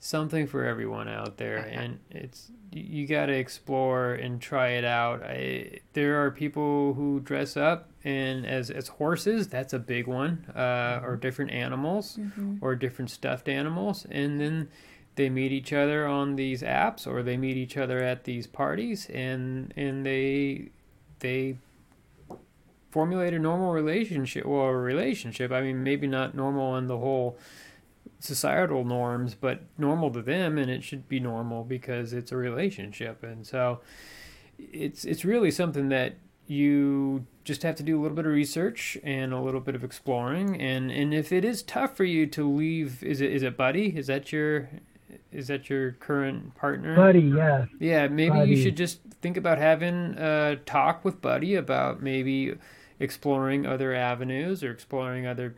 Speaker 1: something for everyone out there, and it's you- got to explore and try it out. I, there are people who dress up and as as horses, that's a big one, uh, or different animals, or different stuffed animals, and then they meet each other on these apps, or they meet each other at these parties, and and they they formulate a normal relationship or a relationship i mean maybe not normal on the whole societal norms but normal to them and it should be normal because it's a relationship. And so it's it's really something that you just have to do a little bit of research and a little bit of exploring. And and if it is tough for you to leave is it is it buddy? Is that your is that your current partner?
Speaker 6: Buddy, yeah.
Speaker 1: yeah, maybe you should just think about having a talk with Buddy about maybe exploring other avenues or exploring other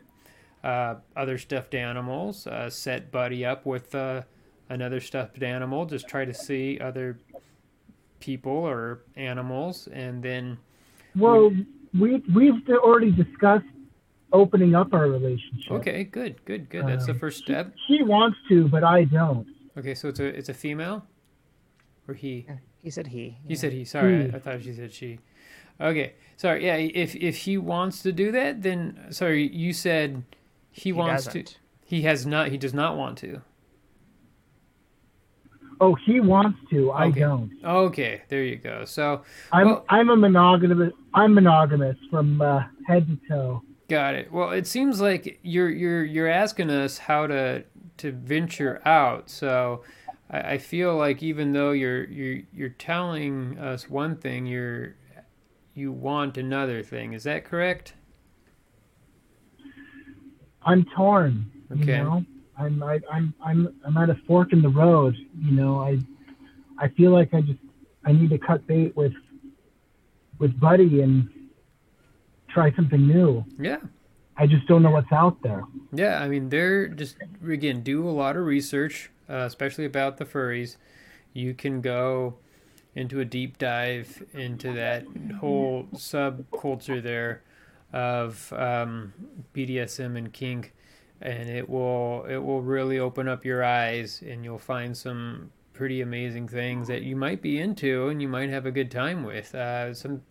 Speaker 1: uh, other stuffed animals. Uh, set Buddy up with uh, another stuffed animal. Just try to see other people or animals, and then
Speaker 6: Well, we we've already discussed opening up our relationship.
Speaker 1: okay, good, good, good. That's the
Speaker 6: Um,
Speaker 1: first step.
Speaker 6: He wants to, but I don't.
Speaker 1: Okay, so it's a it's a female, or he.
Speaker 3: he said he
Speaker 1: He said he. Sorry,
Speaker 6: He.
Speaker 1: I, I thought she said she. Okay, sorry. Yeah, if if he wants to do that, then sorry, you said he,
Speaker 3: He
Speaker 1: wants
Speaker 3: doesn't.
Speaker 1: to. He has not. He does not want to.
Speaker 6: Oh, he wants to. I
Speaker 1: Okay.
Speaker 6: don't.
Speaker 1: Okay, there you go. So
Speaker 6: I'm
Speaker 1: Well-
Speaker 6: I'm a monogamous. I'm monogamous from uh, head to toe.
Speaker 1: got it. Well, it seems like you're you're you're asking us how to to venture out. So I, I feel like even though you're you're you're telling us one thing, you're you want another thing. Is that correct?
Speaker 6: I'm torn.
Speaker 1: Okay.
Speaker 6: You know, I'm I, I'm I'm I'm at a fork in the road. You know, I I feel like I just I need to cut bait with with Buddy and try something new.
Speaker 1: Yeah.
Speaker 6: I just don't know what's out there.
Speaker 1: Yeah, I mean, they're just again do a lot of research, uh, especially about the furries. You can go into a deep dive into that whole subculture there of um, BDSM and kink. and it will it will really open up your eyes, and you'll find some pretty amazing things that you might be into, and you might have a good time with. Uh, some.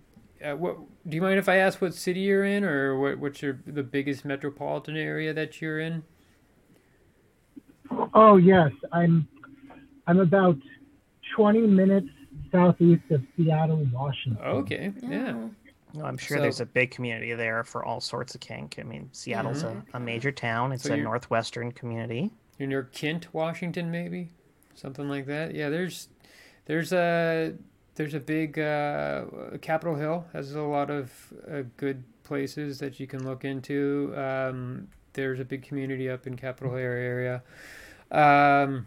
Speaker 1: Uh, what do you mind if I ask what city you're in, or what, what's your the biggest metropolitan area that you're in?
Speaker 6: Oh yes, I'm I'm about 20 minutes southeast of Seattle, Washington.
Speaker 1: Okay, yeah.
Speaker 2: Oh.
Speaker 3: Well, I'm sure
Speaker 1: So-
Speaker 3: there's a big community there for all sorts of kink. I mean, Seattle's a, a major town. It's
Speaker 1: So
Speaker 3: a northwestern community.
Speaker 1: You're near Kent, Washington, maybe something like that. Yeah, there's there's a there's a big uh, Capitol Hill has a lot of uh, good places that you can look into. Um, there's a big community up in Capitol Hill area. Um,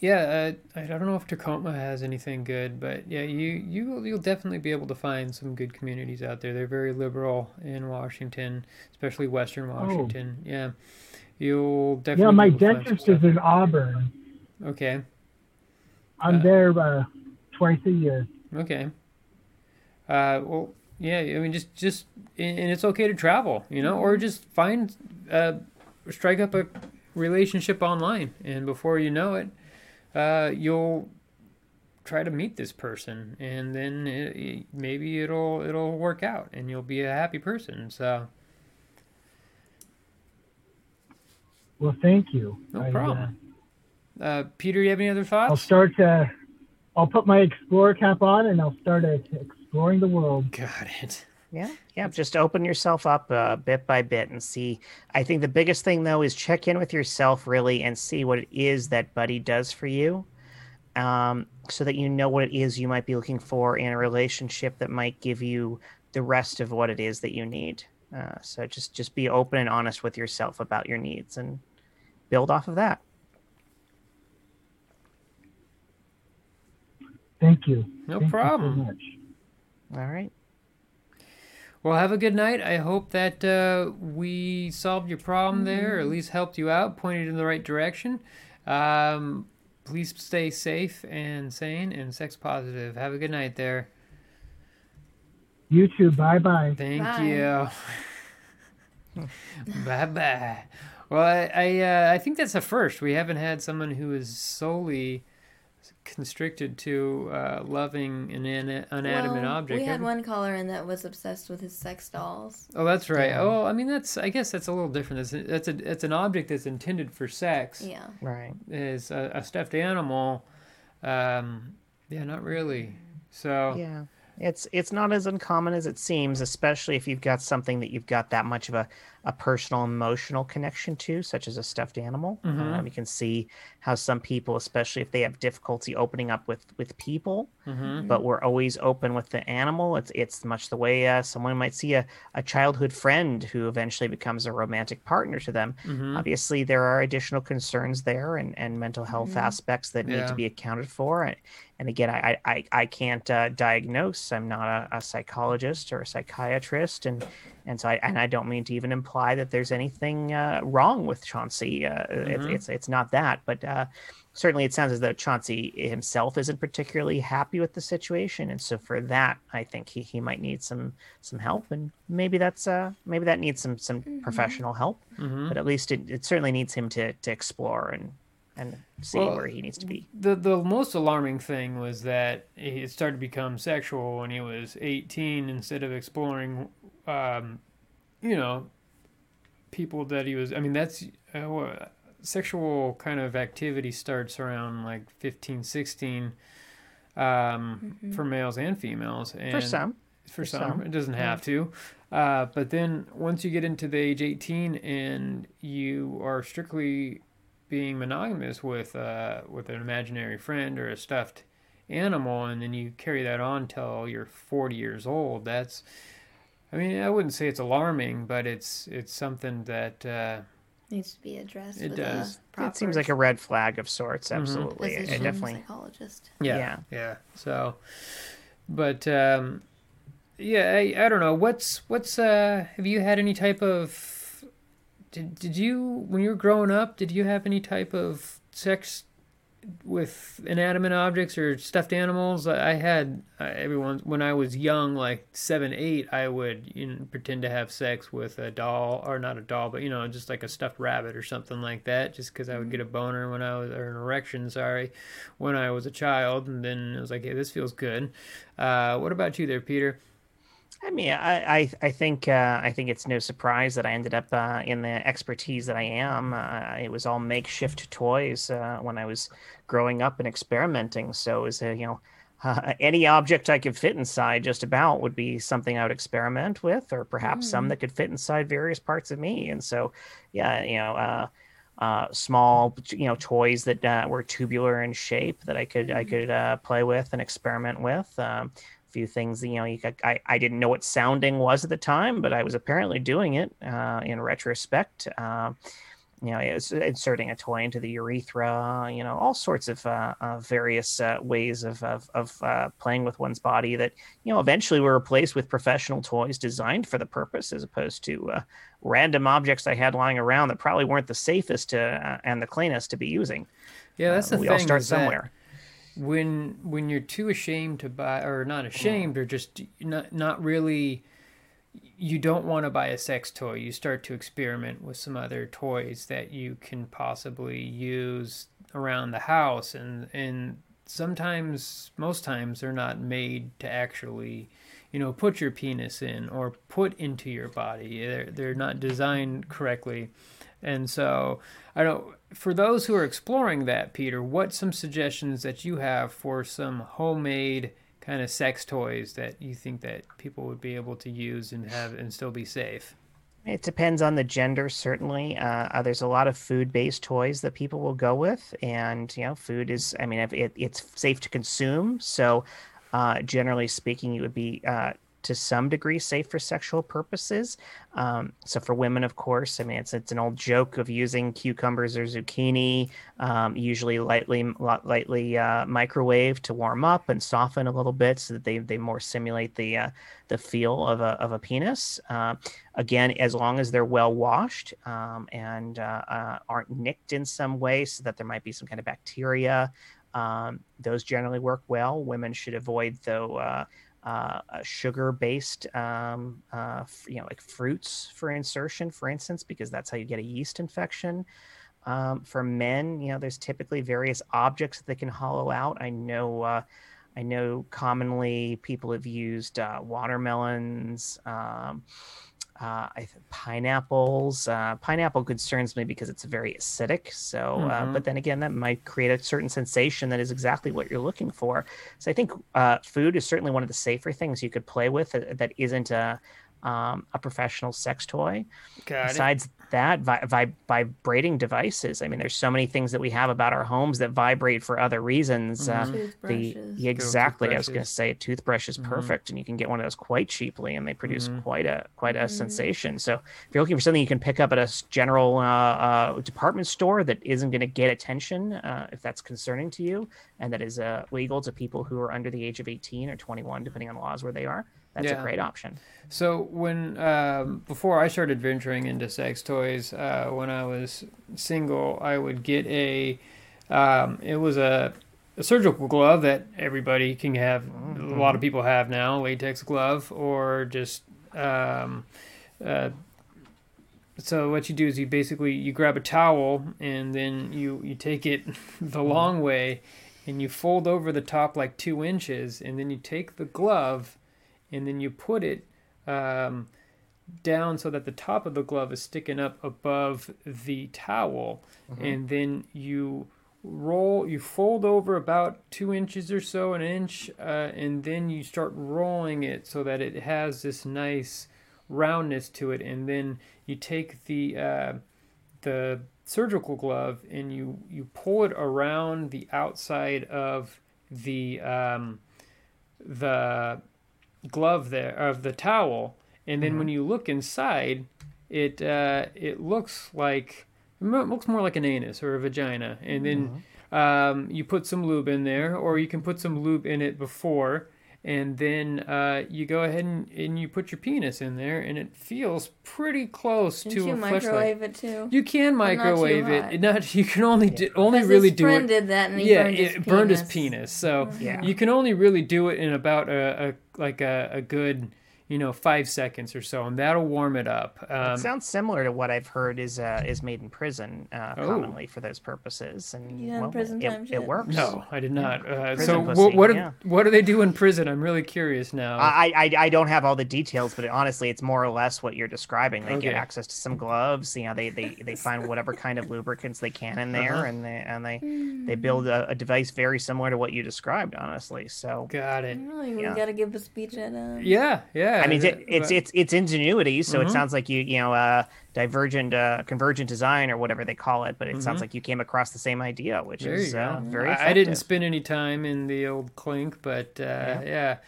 Speaker 1: yeah, uh, I don't know if Tacoma has anything good, but yeah, you you you'll definitely be able to find some good communities out there. They're very liberal in Washington, especially Western Washington. Yeah, you'll definitely.
Speaker 6: Yeah, my
Speaker 1: able to find some
Speaker 6: dentist is in Auburn.
Speaker 1: Okay.
Speaker 6: I'm
Speaker 1: Uh,
Speaker 6: there uh, twice a year.
Speaker 1: Okay. Uh, well, yeah. I mean, just just and and it's okay to travel, you know, or just find uh, strike up a relationship online, and before you know it, uh, you'll try to meet this person, and then it, it- maybe it'll it'll work out, and you'll be a happy person. So
Speaker 6: Well, thank you.
Speaker 1: no
Speaker 6: I, uh,
Speaker 1: problem. Uh, Peter, you have any other thoughts?
Speaker 6: I'll start. Uh, I'll put my explorer cap on and I'll start uh, exploring the world.
Speaker 1: Got it.
Speaker 3: Yeah, yeah. Just open yourself up uh, bit by bit and see. I think the biggest thing though is check in with yourself really and see what it is that Buddy does for you, um, so that you know what it is you might be looking for in a relationship that might give you the rest of what it is that you need. Uh, so just just be open and honest with yourself about your needs and build off of that.
Speaker 6: Thank you.
Speaker 1: No
Speaker 6: Thank you so
Speaker 1: problem.
Speaker 6: much.
Speaker 3: All right.
Speaker 1: Well, have a good night. I hope that uh, we solved your problem there, or at least helped you out, pointed in the right direction. Um, please stay safe and sane and sex positive. Have a good night there.
Speaker 6: You too. Bye bye.
Speaker 1: Thank
Speaker 2: Bye.
Speaker 1: you. <laughs> bye bye. Well, I I, uh, I think that's a first. We haven't had someone who is solely constricted to uh, loving an ina- inanimate
Speaker 2: Well,
Speaker 1: object.
Speaker 2: We had one caller in that was obsessed with his sex dolls.
Speaker 1: Oh, that's right.
Speaker 3: Yeah.
Speaker 1: Oh, I mean, that's. I guess that's a little different. That's that's a it's an object that's intended for sex.
Speaker 2: Yeah.
Speaker 3: Right.
Speaker 1: Is a, a stuffed animal. Um, yeah, not really. So
Speaker 3: Yeah. It's it's not as uncommon as it seems, especially if you've got something that you've got that much of a, a personal emotional connection to, such as a stuffed animal.
Speaker 1: Mhm.
Speaker 3: Um, you can see how some people, especially if they have difficulty opening up with with people,
Speaker 1: hmm
Speaker 3: but we're always open with the animal. It's it's much the way uh, someone might see a, a childhood friend who eventually becomes a romantic partner to them.
Speaker 1: hmm
Speaker 3: Obviously, there are additional concerns there and, and mental health
Speaker 2: Mhm.
Speaker 3: aspects that need to be accounted for. And, and again, I, I, I can't uh, diagnose. I'm not a, a psychologist or a psychiatrist. And, and so I, and I don't mean to even imply that there's anything uh, wrong with Chauncey. Uh, it's,
Speaker 1: Mhm.
Speaker 3: it's, it's not that, but uh, certainly it sounds as though Chauncey himself isn't particularly happy with the situation. And so for that, I think he, he might need some, some help and maybe that's, uh, maybe that needs some, some
Speaker 2: Mhm.
Speaker 3: professional help
Speaker 1: hmm
Speaker 3: but at least it, it certainly needs him to, to explore and and see
Speaker 1: Well,
Speaker 3: where he needs to be.
Speaker 1: The the most alarming thing was that it started to become sexual when he was 18 instead of exploring, um, you know, people that he was. I mean, that's uh, sexual kind of activity starts around like 15, 16 um,
Speaker 2: Mhm.
Speaker 1: for males and females. And
Speaker 3: For some,
Speaker 1: for
Speaker 3: For
Speaker 1: some.
Speaker 3: some,
Speaker 1: It doesn't have to. Uh, but then once you get into the age 18 and you are strictly being monogamous with uh, with an imaginary friend or a stuffed animal, and then you carry that on till you're 40 years old, that's. I mean, I wouldn't say it's alarming, but it's it's something that uh,
Speaker 2: Needs to be addressed.
Speaker 1: It does.
Speaker 3: It seems like a red flag of sorts.
Speaker 1: Mhm.
Speaker 3: Absolutely, it, it definitely.
Speaker 2: psychologist.
Speaker 1: yeah,
Speaker 3: Yeah.
Speaker 1: yeah. So, but um, yeah, I, I don't know. What's what's uh? Have you had any type of? Did did you when you were growing up? Did you have any type of sex with inanimate objects or stuffed animals. I had uh, everyone when I was young, like seven, eight. I would you know, pretend to have sex with a doll, or not a doll, but you know, just like a stuffed rabbit or something like that, just because I would get a boner when I was or an erection. Sorry, when I was a child, and then I was like, hey, this feels good. Uh, what about you, there, Peter?
Speaker 3: I mean, I I, I think uh, I think it's no surprise that I ended up uh, in the expertise that I am. Uh, it was all makeshift toys uh, when I was growing up and experimenting. So it was a, you know <laughs> uh, any object I could fit inside just about would be something I would experiment with, or perhaps mm. some that could fit inside various parts of me. And so, yeah, you know. Uh, uh, small, you know, toys that uh, were tubular in shape that I could I mm-hmm. could uh, play with and experiment with. Um, few things you know you could, I, I didn't know what sounding was at the time but i was apparently doing it uh, in retrospect uh, you know it's inserting a toy into the urethra you know all sorts of uh, various uh, ways of, of, of uh, playing with one's body that you know eventually were replaced with professional toys designed for the purpose as opposed to uh, random objects i had lying around that probably weren't the safest to, and the cleanest to be using.
Speaker 1: Yeah that's the
Speaker 3: we
Speaker 1: thing
Speaker 3: all start somewhere
Speaker 1: that when when you're too ashamed to buy or not mm. ashamed or just not not really you don't want to buy a sex toy. You start to experiment with some other toys that you can possibly use around the house and and sometimes most times they're not made to actually you know put your penis in or put into your body. They're, they're not designed correctly. And so i don't for those who are exploring that, Peter, what some suggestions that you have for some homemade kind of sex toys that you think that people would be able to use and have and still be safe?
Speaker 3: It depends on the gender, certainly. Uh, uh, there's a lot of food-based toys that people will go with, and you know, food is. I mean, it, it's safe to consume, so uh, generally speaking, it would be uh, to some degree safe for sexual purposes. Um, so for women, of course, I mean it's it's an old joke of using cucumbers or zucchini, um, usually lightly lightly uh, microwave to warm up and soften a little bit so that they they more simulate the uh, the feel of a of a penis. Uh, again, as long as they're well washed um, and uh, uh, aren't nicked in some way, so that there might be some kind of bacteria. Um, those generally work well. Women should avoid though uh, uh, sugar-based, um, uh, you know, like fruits for insertion, for instance, because that's how you get a yeast infection. Um, for men, you know, there's typically various objects that they can hollow out. I know, uh, I know, commonly people have used uh, watermelons. Um, uh, pineapples. Uh, pineapple concerns me because it's very acidic. So, uh, mm-hmm. uh, but then again, that might create a certain sensation that is exactly what you're looking for. So, I think uh, food is certainly one of the safer things you could play with uh, that isn't a um, a professional sex toy. Got Besides it that vi- vi- vibrating devices i mean there's so many things that we have about our homes that vibrate for other reasons
Speaker 2: mm-hmm. uh, the
Speaker 3: exactly i was going to say a toothbrush is mm-hmm. perfect and you can get one of those quite cheaply and they produce mm-hmm. quite a quite a mm-hmm. sensation so if you're looking for something you can pick up at a general uh, uh, department store that isn't going to get attention uh, if that's concerning to you and that is uh, legal to people who are under the age of 18 or 21 depending on laws where they are that's yeah. a great option.
Speaker 1: So when um, before I started venturing into sex toys, uh, when I was single, I would get a. Um, it was a, a, surgical glove that everybody can have. Mm-hmm. A lot of people have now, latex glove, or just. Um, uh, so what you do is you basically you grab a towel and then you you take it <laughs> the mm-hmm. long way and you fold over the top like two inches and then you take the glove and then you put it um, down so that the top of the glove is sticking up above the towel, mm-hmm. and then you roll you fold over about two inches or so an inch uh, and then you start rolling it so that it has this nice roundness to it and then you take the uh, the surgical glove and you you pull it around the outside of the um, the glove there of the towel, and then mm-hmm. when you look inside, it uh, it looks like it looks more like an anus or a vagina, and then mm-hmm. um, you put some lube in there, or you can put some lube in it before, and then uh, you go ahead and, and you put your penis in there, and it feels pretty close
Speaker 2: Didn't
Speaker 1: to
Speaker 2: you
Speaker 1: a
Speaker 2: microwave
Speaker 1: fleshlight.
Speaker 2: it too?
Speaker 1: You can microwave it. It Not <laughs> you can only do, only
Speaker 2: Because
Speaker 1: really
Speaker 2: his
Speaker 1: do
Speaker 2: friend
Speaker 1: it.
Speaker 2: did that and he
Speaker 1: yeah,
Speaker 2: burned his
Speaker 1: it burned his
Speaker 2: penis.
Speaker 1: penis. So
Speaker 3: Yeah.
Speaker 1: you can only really do it in about a, a like a, a good you know five seconds or so, and that'll warm it up. Um,
Speaker 3: it sounds similar to what I've heard is uh, is made in prison uh,
Speaker 1: Oh.
Speaker 3: commonly for those purposes, and
Speaker 2: You done
Speaker 3: well,
Speaker 2: prison
Speaker 3: it,
Speaker 2: time
Speaker 3: it
Speaker 2: yet?
Speaker 3: works.
Speaker 1: no, I did not. Uh, so
Speaker 3: pussy,
Speaker 1: what what, do-
Speaker 3: yeah.
Speaker 1: what do they do in prison? I'm really curious now.
Speaker 3: I, I I don't have all the details, but honestly, it's more or less what you're describing. They get access to some gloves. You know, they they, they find whatever kind of lubricants they can in there,
Speaker 1: Uh-huh.
Speaker 3: and they and they they build a, a device very similar to what you described. Honestly, so
Speaker 1: Got it.
Speaker 2: Really, we
Speaker 3: Yeah.
Speaker 2: gotta give a speech at um,
Speaker 1: Yeah, yeah.
Speaker 3: I mean, it, it's it's it's ingenuity. So
Speaker 1: Mhm.
Speaker 3: it sounds like you you know uh, divergent uh, convergent design or whatever they call it, but it sounds
Speaker 1: Mhm.
Speaker 3: like you came across the same idea, which
Speaker 1: There
Speaker 3: is uh, very.
Speaker 1: I, I didn't spend any time in the old clink, but uh, yeah.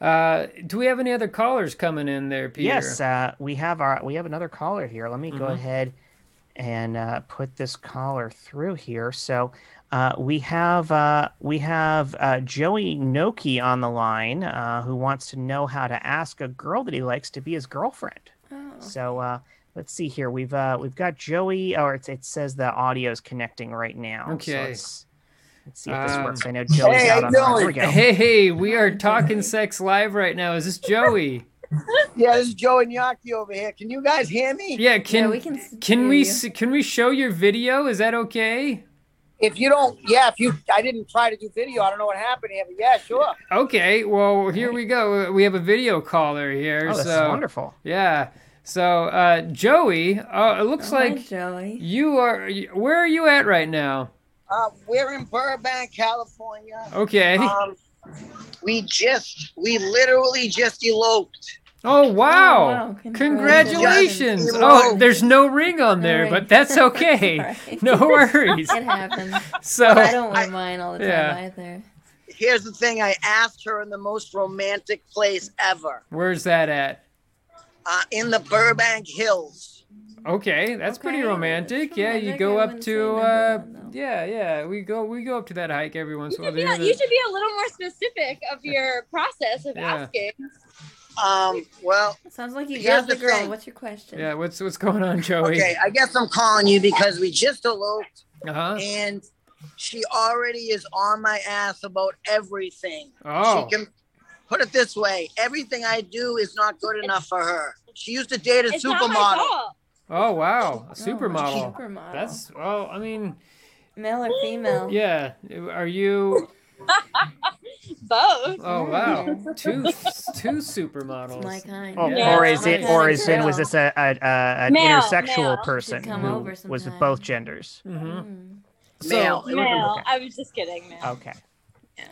Speaker 1: Uh, do we have any other callers coming in there, Peter?
Speaker 3: Yes, uh, we have our we have another caller here. Let me go
Speaker 1: Mhm.
Speaker 3: ahead and uh, put this caller through here. So uh, we have uh, we have uh, Joey Noki on the line uh, who wants to know how to ask a girl that he likes to be his girlfriend.
Speaker 2: Oh.
Speaker 3: So uh, let's see here. We've uh, we've got Joey, or it's, it says the audio is connecting right now. So
Speaker 1: Okay.
Speaker 3: let's, let's see if this
Speaker 1: Um,
Speaker 3: works. I know Joey's
Speaker 7: Hey,
Speaker 3: out on
Speaker 7: you
Speaker 3: the line. We go.
Speaker 1: Hey, hey, we are talking sex live right now. Is this Joey? <laughs>
Speaker 7: Yeah, this is Joey Gnocchi over here. Can you guys hear me?
Speaker 1: Yeah, can
Speaker 2: yeah, we can.
Speaker 1: can we
Speaker 2: you.
Speaker 1: can we show your video? Is that okay?
Speaker 7: If you don't, yeah, if you, I didn't try to do video. I don't know what happened here, but yeah, sure.
Speaker 1: Okay, well here we go. We have a video caller here.
Speaker 3: Oh, this
Speaker 1: so
Speaker 3: wonderful.
Speaker 1: yeah. So uh, Joey, uh, it looks
Speaker 2: Oh, hi,
Speaker 1: like
Speaker 2: Joey.
Speaker 1: you are. Where are you at right now?
Speaker 7: Uh, we're in Burbank, California.
Speaker 1: Okay.
Speaker 7: Um, we just, we literally just eloped.
Speaker 1: Oh wow!
Speaker 2: wow,
Speaker 1: Congratulations!
Speaker 7: congratulations.
Speaker 1: Oh, there's no ring on
Speaker 2: No
Speaker 1: there,
Speaker 2: ring.
Speaker 1: but that's <laughs> okay.
Speaker 2: Right.
Speaker 1: No <laughs> worries.
Speaker 2: It <laughs> happens.
Speaker 1: So
Speaker 2: I don't wear mine all the time
Speaker 1: Yeah.
Speaker 2: either.
Speaker 7: Here's the thing: I asked her in the most romantic place ever,
Speaker 1: where's that at?
Speaker 7: uh, in the Burbank Hills.
Speaker 1: Okay, that's pretty romantic.
Speaker 2: that's
Speaker 1: Yeah, you go
Speaker 2: I
Speaker 1: up to uh
Speaker 2: one,
Speaker 1: yeah, yeah, we go we go up to that hike every once in a while.
Speaker 8: you should be a little more specific of your process of
Speaker 1: Yeah.
Speaker 8: asking.
Speaker 7: Um, well,
Speaker 2: Sounds like you
Speaker 7: Here's
Speaker 2: got the
Speaker 7: the
Speaker 2: girl.
Speaker 7: thing.
Speaker 2: What's your question?
Speaker 1: Yeah, what's what's going on, Joey?
Speaker 7: okay, I guess I'm calling you because we just eloped.
Speaker 1: Uh-huh.
Speaker 7: and she already is on my ass about everything.
Speaker 1: Oh.
Speaker 7: She can put it this way: everything I do is not good enough for her. She used to date a
Speaker 8: It's
Speaker 7: supermodel.
Speaker 1: Oh wow, a
Speaker 2: Oh,
Speaker 1: supermodel.
Speaker 2: Supermodel.
Speaker 1: That's well, I mean,
Speaker 2: male or female.
Speaker 1: yeah. Are you? <laughs>
Speaker 8: Both.
Speaker 1: Oh wow, <laughs> two two supermodels.
Speaker 2: my kind.
Speaker 3: Oh,
Speaker 8: Yeah,
Speaker 3: or is it,
Speaker 2: kind
Speaker 3: or is in, was this a, a, a an
Speaker 8: Male,
Speaker 3: intersexual
Speaker 8: male.
Speaker 3: person
Speaker 2: Should come
Speaker 3: who
Speaker 2: over
Speaker 3: was with
Speaker 2: sometime.
Speaker 3: both genders?
Speaker 1: hmm
Speaker 2: Mm.
Speaker 7: Male. It was-
Speaker 8: Male.
Speaker 3: okay.
Speaker 8: I was just kidding, man.
Speaker 3: Okay.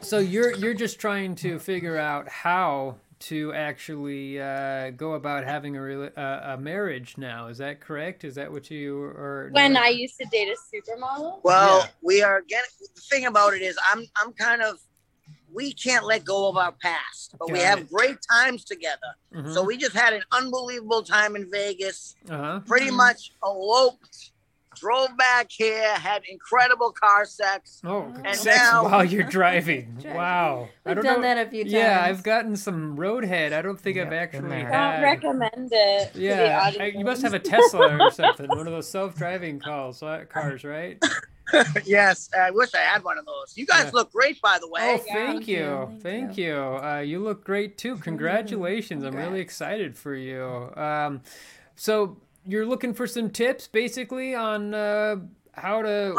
Speaker 1: So you're you're just trying to figure out how to actually uh, go about having a, rela- uh, a marriage now. Is that correct? Is that what you are?
Speaker 8: When I used to date a supermodel.
Speaker 7: Well,
Speaker 1: Yeah.
Speaker 7: we are getting. The thing about it is, I'm I'm kind of. We can't let go of our past, but we
Speaker 1: Got
Speaker 7: have
Speaker 1: it.
Speaker 7: great times together.
Speaker 1: Mhm.
Speaker 7: So we just had an unbelievable time in Vegas.
Speaker 1: uh-huh.
Speaker 7: Pretty much eloped, drove back here, had incredible car sex.
Speaker 1: Oh,
Speaker 2: And
Speaker 1: sex
Speaker 7: now-
Speaker 1: while you're driving. <laughs>
Speaker 2: Driving.
Speaker 1: Wow.
Speaker 2: We've
Speaker 1: don't
Speaker 2: done
Speaker 1: know.
Speaker 2: that a few times.
Speaker 1: Yeah, I've gotten some roadhead. I don't think I've
Speaker 3: Yep, been
Speaker 1: actually
Speaker 3: there.
Speaker 8: Don't recommend it.
Speaker 1: Yeah, I, you must have a Tesla or something. One of those self-driving calls, uh, cars, right? <laughs>
Speaker 7: yes, I wish I had one of those. You guys
Speaker 1: Yeah.
Speaker 7: look great, by the way.
Speaker 1: Oh,
Speaker 8: Yeah.
Speaker 1: thank
Speaker 2: Thank
Speaker 1: you,
Speaker 2: you,
Speaker 1: thank
Speaker 2: thank
Speaker 1: you. Uh, you look great too. Congratulations! I'm really excited for you. Um, so you're looking for some tips, basically, on uh, how to.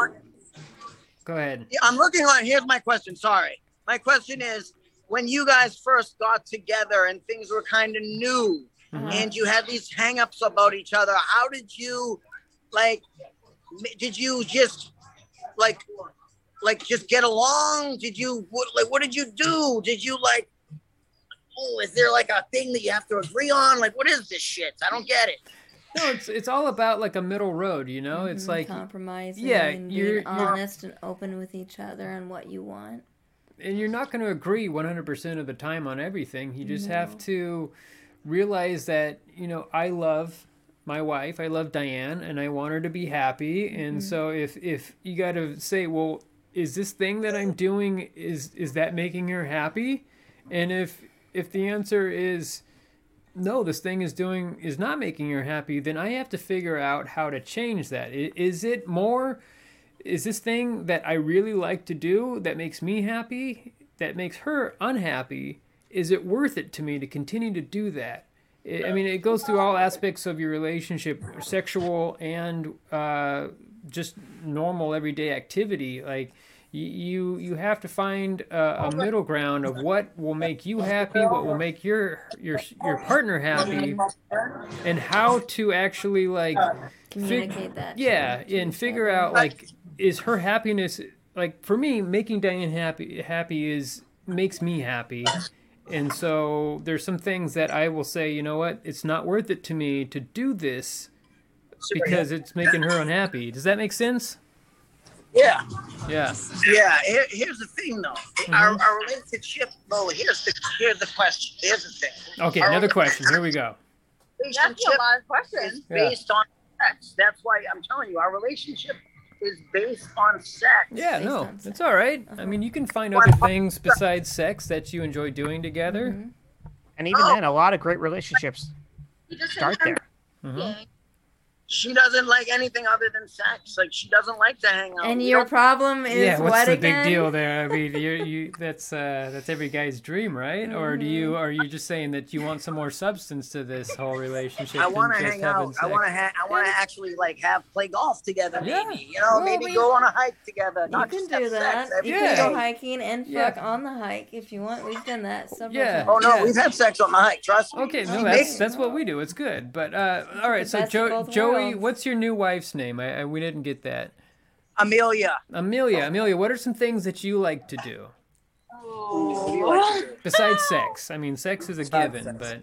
Speaker 1: Go ahead.
Speaker 7: I'm looking on. Here's my question. Sorry. My question is when you guys first got together and things were kind of new
Speaker 1: Mhm.
Speaker 7: and you had these hang-ups about each other, how did you, like, did you just, like, like just get along? Did you, what, like, what did you do? Did you, like, oh, is there like a thing that you have to agree on? Like, what is this shit? I don't get it.
Speaker 1: No, it's it's all about like a middle road. You know, it's
Speaker 2: Mhm,
Speaker 1: like
Speaker 2: compromising.
Speaker 1: yeah,
Speaker 2: and
Speaker 1: you're-
Speaker 2: being
Speaker 1: you're-
Speaker 2: honest and open with each other and what you want.
Speaker 1: and you're not going to agree 100% of the time on everything. You just have to realize that, you know, I love my wife, I love Diane, and I want her to be happy. And so if if you got to say, well, is this thing that I'm doing is is that making her happy? And if if the answer is no, this thing is doing is not making her happy, then I have to figure out how to change that. Is it more is this thing that I really like to do that makes me happy, that makes her unhappy? Is it worth it to me to continue to do that? I mean, it goes through all aspects of your relationship, sexual and uh, just normal everyday activity. Like you, you have to find a, a middle ground of what will make you happy, what will make your your your partner happy, and how to actually like uh, fig-
Speaker 2: Communicate that.
Speaker 1: yeah, and figure out like is her happiness like for me making Diane happy happy is makes me happy. And so there's some things that I will say, you know what, it's not worth it to me to do this because it's making her unhappy. Does that make sense?
Speaker 7: Yeah.
Speaker 1: Yeah.
Speaker 7: Yeah. Here, here's the thing, though. Mm-hmm. Our, our relationship, though. Here's the here's the question. Here's the thing.
Speaker 1: Okay,
Speaker 7: Our
Speaker 1: another question. Here we go.
Speaker 8: That's a lot of
Speaker 7: is
Speaker 8: questions.
Speaker 1: Yeah.
Speaker 7: based on sex. That's why I'm telling you, our relationship is based on sex.
Speaker 1: Yeah,
Speaker 2: Based
Speaker 1: no,
Speaker 2: on
Speaker 1: it's
Speaker 2: sex.
Speaker 1: all right. I uh-huh. mean, you can find other things besides sex that you enjoy doing together. Mm-hmm.
Speaker 3: And even
Speaker 7: Oh.
Speaker 3: then, a lot of great relationships
Speaker 8: You just
Speaker 3: start there.
Speaker 1: Mhm.
Speaker 7: She doesn't like anything other than sex. Like she doesn't like to hang out.
Speaker 2: And
Speaker 7: We
Speaker 2: your
Speaker 7: don't-
Speaker 2: problem is
Speaker 1: Yeah, what's
Speaker 2: what
Speaker 1: the
Speaker 2: again?
Speaker 1: big deal there? I <laughs> mean, you you that's uh, that's every guy's dream, right? Or do
Speaker 2: Mm-hmm.
Speaker 1: you are you just saying that you want some more substance to this whole relationship?
Speaker 7: I want to hang
Speaker 1: having
Speaker 7: out. I want to.
Speaker 1: sex?
Speaker 7: Ha- I want to actually like have play golf together.
Speaker 1: Yeah.
Speaker 7: Maybe you know,
Speaker 2: Well,
Speaker 7: maybe
Speaker 2: we-
Speaker 7: go on a hike together.
Speaker 2: You
Speaker 7: Not
Speaker 2: can
Speaker 7: just
Speaker 2: do
Speaker 7: have
Speaker 2: that.
Speaker 7: sex
Speaker 2: You
Speaker 1: Yeah.
Speaker 2: can go hiking and
Speaker 1: Yeah.
Speaker 2: fuck on the hike if you want. We've done that several
Speaker 1: Yeah.
Speaker 2: times.
Speaker 7: Oh no,
Speaker 1: Yeah.
Speaker 7: we've had sex on the hike. Trust me.
Speaker 1: Okay, no, that's that's what we do. It's good. But uh, all right, so
Speaker 2: best of
Speaker 1: jo-
Speaker 2: both
Speaker 1: Joey,
Speaker 2: worlds.
Speaker 1: what's your new wife's name? I, I we didn't get that.
Speaker 7: Amelia.
Speaker 1: Amelia, Amelia, what are some things that you like to do
Speaker 7: What do you like to do?
Speaker 1: besides sex? I mean, sex is a given, but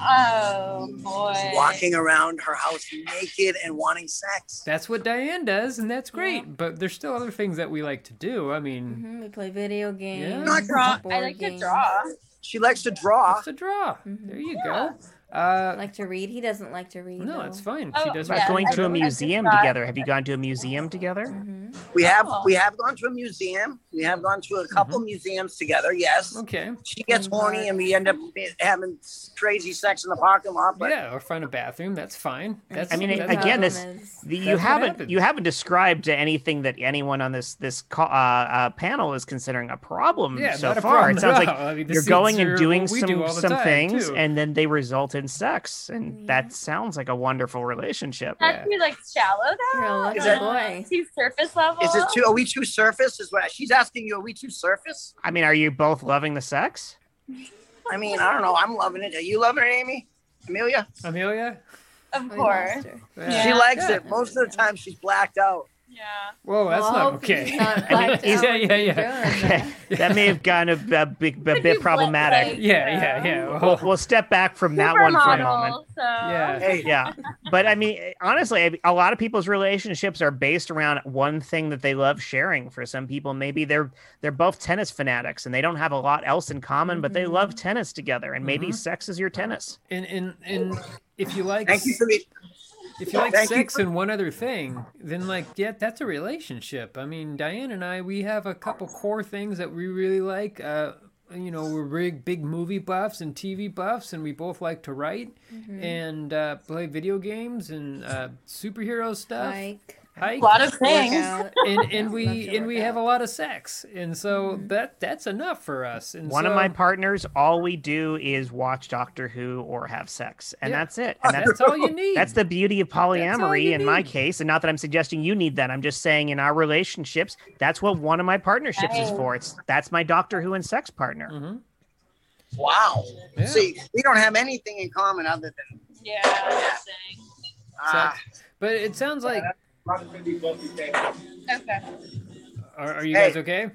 Speaker 8: Oh boy.
Speaker 7: Walking around her house naked and wanting sex.
Speaker 1: that's what Diane does, and that's great. But there's still other things that we like to do. I mean,
Speaker 2: hmm We play video games.
Speaker 7: Not draw.
Speaker 8: I like to draw.
Speaker 7: She likes to draw.
Speaker 1: it's a draw.
Speaker 2: Mm-hmm.
Speaker 1: There you go. Uh,
Speaker 2: Like to read. He doesn't like to read.
Speaker 1: no,
Speaker 2: though.
Speaker 1: it's fine.
Speaker 8: Oh,
Speaker 1: She does.
Speaker 3: About
Speaker 8: Yeah,
Speaker 3: going to a museum together. Have you gone to a museum together?
Speaker 2: Mhm.
Speaker 7: We have
Speaker 8: Oh.
Speaker 7: we have gone to a museum. We have gone to a couple museums together. Yes.
Speaker 1: Okay.
Speaker 7: She gets
Speaker 2: Theme
Speaker 7: horny and we end up having crazy sex in the parking lot. But
Speaker 1: Yeah, or find a bathroom. That's fine. That's
Speaker 3: I mean,
Speaker 1: that's
Speaker 3: again, this
Speaker 2: is-
Speaker 3: the, you haven't
Speaker 1: happens.
Speaker 3: you haven't described anything that anyone on this this ca- uh, uh, panel is considering a problem
Speaker 1: Yeah,
Speaker 3: so
Speaker 1: not a
Speaker 3: far.
Speaker 1: problem
Speaker 3: It
Speaker 1: at
Speaker 3: sounds like. <laughs>
Speaker 1: I mean,
Speaker 3: you're going and doing
Speaker 1: what we do
Speaker 3: some some
Speaker 1: time,
Speaker 3: things,
Speaker 1: too.
Speaker 3: and then they result in sex, and
Speaker 2: Yeah.
Speaker 3: that sounds like a wonderful relationship.
Speaker 1: Yeah.
Speaker 8: Not too like shallow though.
Speaker 7: Is it-
Speaker 2: boy.
Speaker 8: Too surface level.
Speaker 7: is it too? Are we too surface? Is what she's asking you? Are we too surface?
Speaker 3: I mean, are you both loving the sex?
Speaker 7: I mean, I don't know. I'm loving it. Are you loving it, Amy? Amelia?
Speaker 1: Amelia.
Speaker 8: Of course.
Speaker 1: Yeah.
Speaker 7: She likes
Speaker 1: Yeah.
Speaker 7: it. Most of the time, she's blacked out.
Speaker 8: Yeah.
Speaker 1: Whoa, that's
Speaker 2: Well,
Speaker 1: not okay.
Speaker 2: he's not <laughs>
Speaker 3: I he's-
Speaker 1: yeah, <laughs> yeah, yeah.
Speaker 3: Okay,
Speaker 2: that.
Speaker 3: that may have gone a, a, big, a bit problematic.
Speaker 8: like-
Speaker 1: Yeah, yeah, yeah.
Speaker 3: We'll,
Speaker 1: Well,
Speaker 3: we'll step back from that one for a moment.
Speaker 8: So.
Speaker 1: yeah.
Speaker 7: Hey,
Speaker 3: yeah but i mean honestly a lot of people's relationships are based around one thing that they love sharing for some people maybe they're they're both tennis fanatics and they don't have a lot else in common but they love tennis together and maybe
Speaker 1: Mhm.
Speaker 3: sex is your tennis
Speaker 1: And and and if you like
Speaker 7: Thank you for the.
Speaker 1: If you like
Speaker 7: Thank you
Speaker 1: sex
Speaker 7: for-
Speaker 1: and one other thing, then like yeah, that's a relationship. I mean, Diane and I, we have a couple core things that we really like. Uh, you know, we're big big movie buffs and TV buffs, and we both like to write and uh, play video games and uh, superhero stuff.
Speaker 2: Like
Speaker 1: Hike.
Speaker 8: A lot of things. <laughs>
Speaker 1: and and we and we have a lot of sex, and so that that's enough for us. And
Speaker 3: one of my partners all we do is watch doctor who or have sex and
Speaker 1: Yeah.
Speaker 3: that's it and that's
Speaker 1: that's all you need.
Speaker 3: that's the beauty of polyamory
Speaker 1: you
Speaker 3: in my case and not that i'm suggesting you need that i'm just saying in our relationships that's what one of my partnerships is for it's that's my doctor who and sex partner
Speaker 1: hmm
Speaker 7: Wow.
Speaker 1: Yeah.
Speaker 7: See, we don't have anything in common other than.
Speaker 8: Yeah. that's the thing.
Speaker 7: Uh,
Speaker 1: But it sounds like
Speaker 8: Okay.
Speaker 1: are, are you
Speaker 7: Hey.
Speaker 1: guys okay?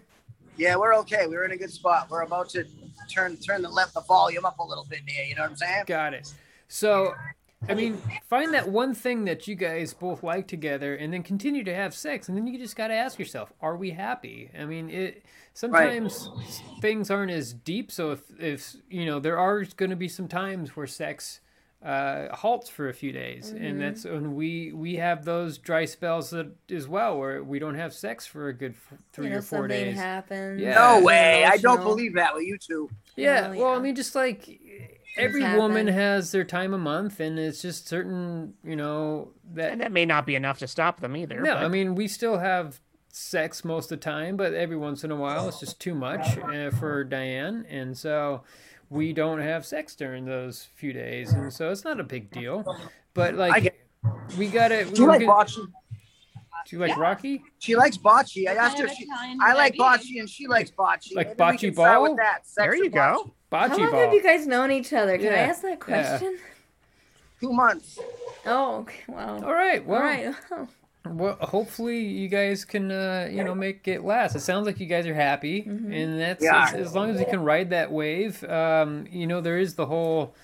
Speaker 7: yeah, we're okay. We're in a good spot. We're about to turn turn the let the volume up a little bit here. You know what I'm saying?
Speaker 1: Got it. So, I mean, find that one thing that you guys both like together, and then continue to have sex, and then you just got to ask yourself, are we happy? I mean, it sometimes things aren't as deep. So if if you know, there are going to be some times where sex uh, halts for a few days, and that's and we we have those dry spells that, as well, where we don't have sex for a good f- three
Speaker 2: you know,
Speaker 1: or four
Speaker 2: something
Speaker 1: days.
Speaker 2: happens.
Speaker 1: Yeah.
Speaker 7: No way. I don't believe that with you two.
Speaker 1: Yeah,
Speaker 2: Oh,
Speaker 1: well, I mean, just like every
Speaker 2: happen.
Speaker 1: woman has their time a month, and it's just certain, you know, that.
Speaker 3: And that may not be enough to stop them either.
Speaker 1: No,
Speaker 3: but-
Speaker 1: I mean, we still have sex most of the time, but every once in a while it's just too much uh, for Diane, and so we don't have sex during those few days, and so it's not a big deal. But like,
Speaker 7: get-
Speaker 1: we gotta.
Speaker 7: Do you like
Speaker 1: gonna-
Speaker 7: bocce?
Speaker 1: Do you like Rocky?
Speaker 7: She likes bocce. I asked her. she, I like
Speaker 8: be?
Speaker 7: bocce, and she likes bocce.
Speaker 1: Like
Speaker 7: Maybe we
Speaker 1: bocce ball?
Speaker 7: With that. Sex
Speaker 3: There you go.
Speaker 7: bocce.
Speaker 1: Bocce
Speaker 2: How long
Speaker 1: ball.
Speaker 2: have you guys known each other? Can I ask that
Speaker 1: yeah.
Speaker 2: question?
Speaker 7: Two months.
Speaker 2: Oh, okay. Wow.
Speaker 1: All right. Well,
Speaker 2: All right. <laughs>
Speaker 1: Well, hopefully you guys can, uh, you know, make it last. It sounds like you guys are happy,
Speaker 2: Mm-hmm.
Speaker 1: and that's
Speaker 7: Yeah.
Speaker 1: as, as long as you can ride that wave. Um, you know, there is the whole,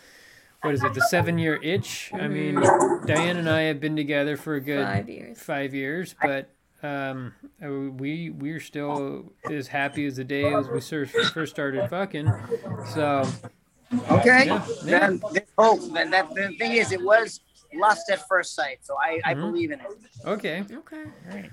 Speaker 1: what is it, the seven-year itch. I mean, Diane and I have been together for a good
Speaker 2: Mm-hmm. Five years.
Speaker 1: five years, but um, uh, we we're still as happy as the day as we fir- first started fucking. So
Speaker 7: Okay.
Speaker 1: Yeah, yeah.
Speaker 7: Then there's hope. Then that the thing is, it was lust at first sight. So I, I
Speaker 1: Mhm.
Speaker 7: believe in it.
Speaker 1: okay,
Speaker 2: Okay. All right.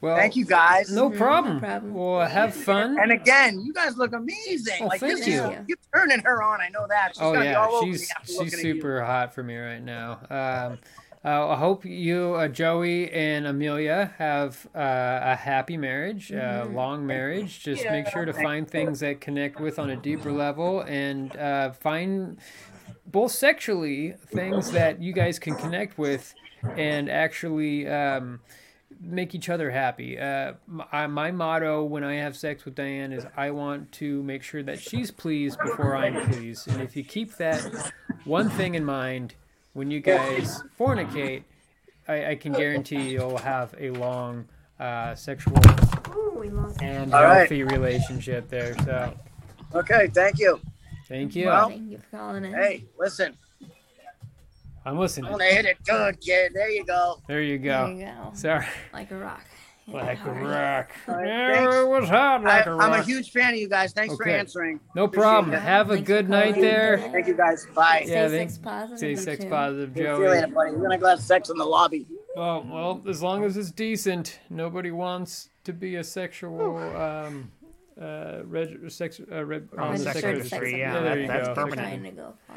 Speaker 1: Well,
Speaker 7: Thank you guys.
Speaker 1: No
Speaker 2: Mhm,
Speaker 1: problem.
Speaker 2: no problem.
Speaker 1: Well, have fun.
Speaker 7: And again, you guys look amazing.
Speaker 1: Oh,
Speaker 7: like
Speaker 1: thank
Speaker 7: this
Speaker 1: you.
Speaker 7: is you're turning her on. I know that. She's
Speaker 1: Oh
Speaker 7: gonna be all
Speaker 1: yeah,
Speaker 7: over
Speaker 1: she's
Speaker 7: me
Speaker 1: she's
Speaker 7: looking at you.
Speaker 1: super hot for me right now. Um, uh, I hope you, uh, Joey and Amelia, have uh, a happy marriage, uh, long marriage. Just make sure to find things that connect with on a deeper level, and uh, find both sexually things that you guys can connect with, and actually. Um, make each other happy. Uh, my, my motto when I have sex with Diane is I want to make sure that she's pleased before I'm pleased. And if you keep that one thing in mind when you guys fornicate, I, I can guarantee you'll have a long uh, sexual
Speaker 2: Ooh,
Speaker 1: and
Speaker 7: All right.
Speaker 1: healthy relationship there. So
Speaker 7: Okay, thank you.
Speaker 1: Thank you.
Speaker 7: Well,
Speaker 2: Thank you for calling in.
Speaker 7: Hey, listen,
Speaker 1: I'm
Speaker 7: I'm
Speaker 1: listening.
Speaker 7: gonna hit it good, kid. There you go.
Speaker 1: There you go.
Speaker 2: There
Speaker 1: go.
Speaker 2: you go.
Speaker 1: Sorry.
Speaker 2: Like a rock. Hit <laughs>
Speaker 1: Like a rock.
Speaker 7: All right,
Speaker 1: Yeah,
Speaker 7: thanks.
Speaker 1: it was hot
Speaker 7: I,
Speaker 1: like a
Speaker 7: I'm
Speaker 1: rock.
Speaker 7: a huge fan of you guys. Thanks for answering.
Speaker 1: no
Speaker 7: appreciate
Speaker 1: problem.
Speaker 7: it.
Speaker 1: Have a
Speaker 2: Thanks for
Speaker 1: good night
Speaker 2: calling.
Speaker 1: there.
Speaker 7: Thank you guys. Bye.
Speaker 1: Yeah,
Speaker 2: Stay
Speaker 1: thank-
Speaker 2: sex positive.
Speaker 1: Stay sex
Speaker 2: too.
Speaker 1: positive,
Speaker 7: See you
Speaker 1: Joey.
Speaker 7: later, buddy. We're gonna go have sex in the lobby.
Speaker 1: Oh well, as long as it's decent, nobody wants to be a sexual um, uh, reg- sex, uh, reg-
Speaker 3: Oh,
Speaker 1: on the
Speaker 3: sex
Speaker 1: sex
Speaker 3: industry,
Speaker 1: industry.
Speaker 3: yeah, that- that's
Speaker 1: go.
Speaker 3: permanent.
Speaker 2: Trying to go far.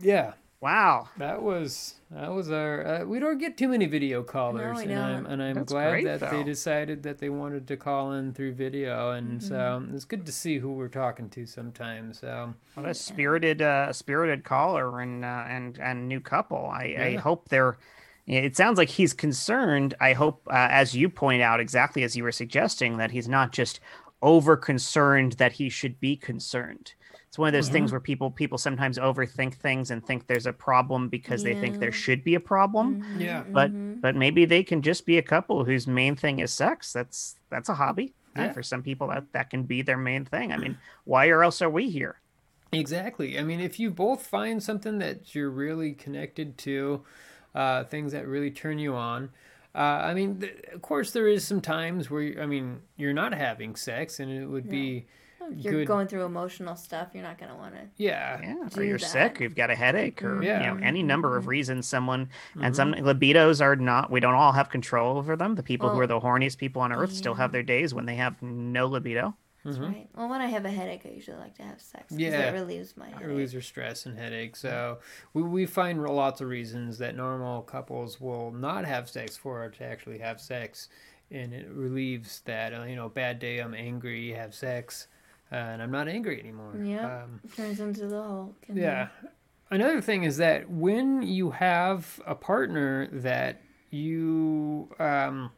Speaker 1: Yeah,
Speaker 3: Wow.
Speaker 1: that was that was our. Uh, we don't get too many video callers,
Speaker 2: we
Speaker 1: and I'm and I'm
Speaker 3: That's
Speaker 1: glad
Speaker 3: great,
Speaker 1: that they decided that they wanted to call in through video, and
Speaker 2: Mm-hmm.
Speaker 1: so it's good to see who we're talking to sometimes. So
Speaker 3: What a spirited, uh, spirited caller and uh, and and new couple. I, I hope they're. It sounds like he's concerned. I hope, uh, as you point out, exactly as you were suggesting, that he's not just over concerned that he should be concerned. It's one of those things where people people sometimes overthink things and think there's a problem because they think there should be a problem.
Speaker 1: yeah,
Speaker 3: But
Speaker 2: Mhm.
Speaker 3: but maybe they can just be a couple whose main thing is sex. That's that's a hobby. And for some people, that that can be their main thing. I mean, why or else are we here?
Speaker 1: Exactly. I mean, if you both find something that you're really connected to, uh, things that really turn you on. Uh, I mean, th- of course, there is some times where I mean you're not having sex, and it would be
Speaker 2: If you're
Speaker 1: good.
Speaker 2: going through emotional stuff, you're not gonna want to.
Speaker 1: yeah,
Speaker 3: Yeah, or you're
Speaker 2: that.
Speaker 3: sick, you've got a headache, or
Speaker 1: Yeah.
Speaker 3: you know any number of reasons. Someone and some
Speaker 2: Mm-hmm.
Speaker 3: libidos are not. We don't all have control over them. The people who are the horniest people on earth still have their days when they have no libido.
Speaker 2: That's
Speaker 1: Mhm.
Speaker 2: right. Well, when I have a headache, I usually like to have sex.
Speaker 1: Yeah.
Speaker 2: It relieves my
Speaker 1: it relieves your stress and headache. So we, we find lots of reasons that normal couples will not have sex for to actually have sex, and it relieves that. Uh, you know, bad day, I'm angry, have sex, uh, and I'm not angry anymore.
Speaker 2: Yeah.
Speaker 1: Um,
Speaker 2: Turns into the Hulk.
Speaker 1: Yeah. Another thing is that when you have a partner that you um,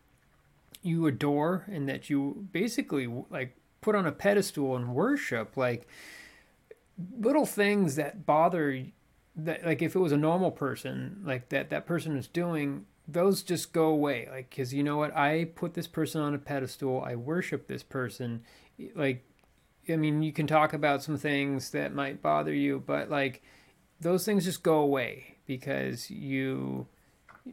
Speaker 1: you adore and that you basically like put on a pedestal and worship, like little things that bother that like if it was a normal person like that that person is doing those just go away. Like because you know what? I put this person on a pedestal. I worship this person. Like i mean you can talk about some things that might bother you but like those things just go away because you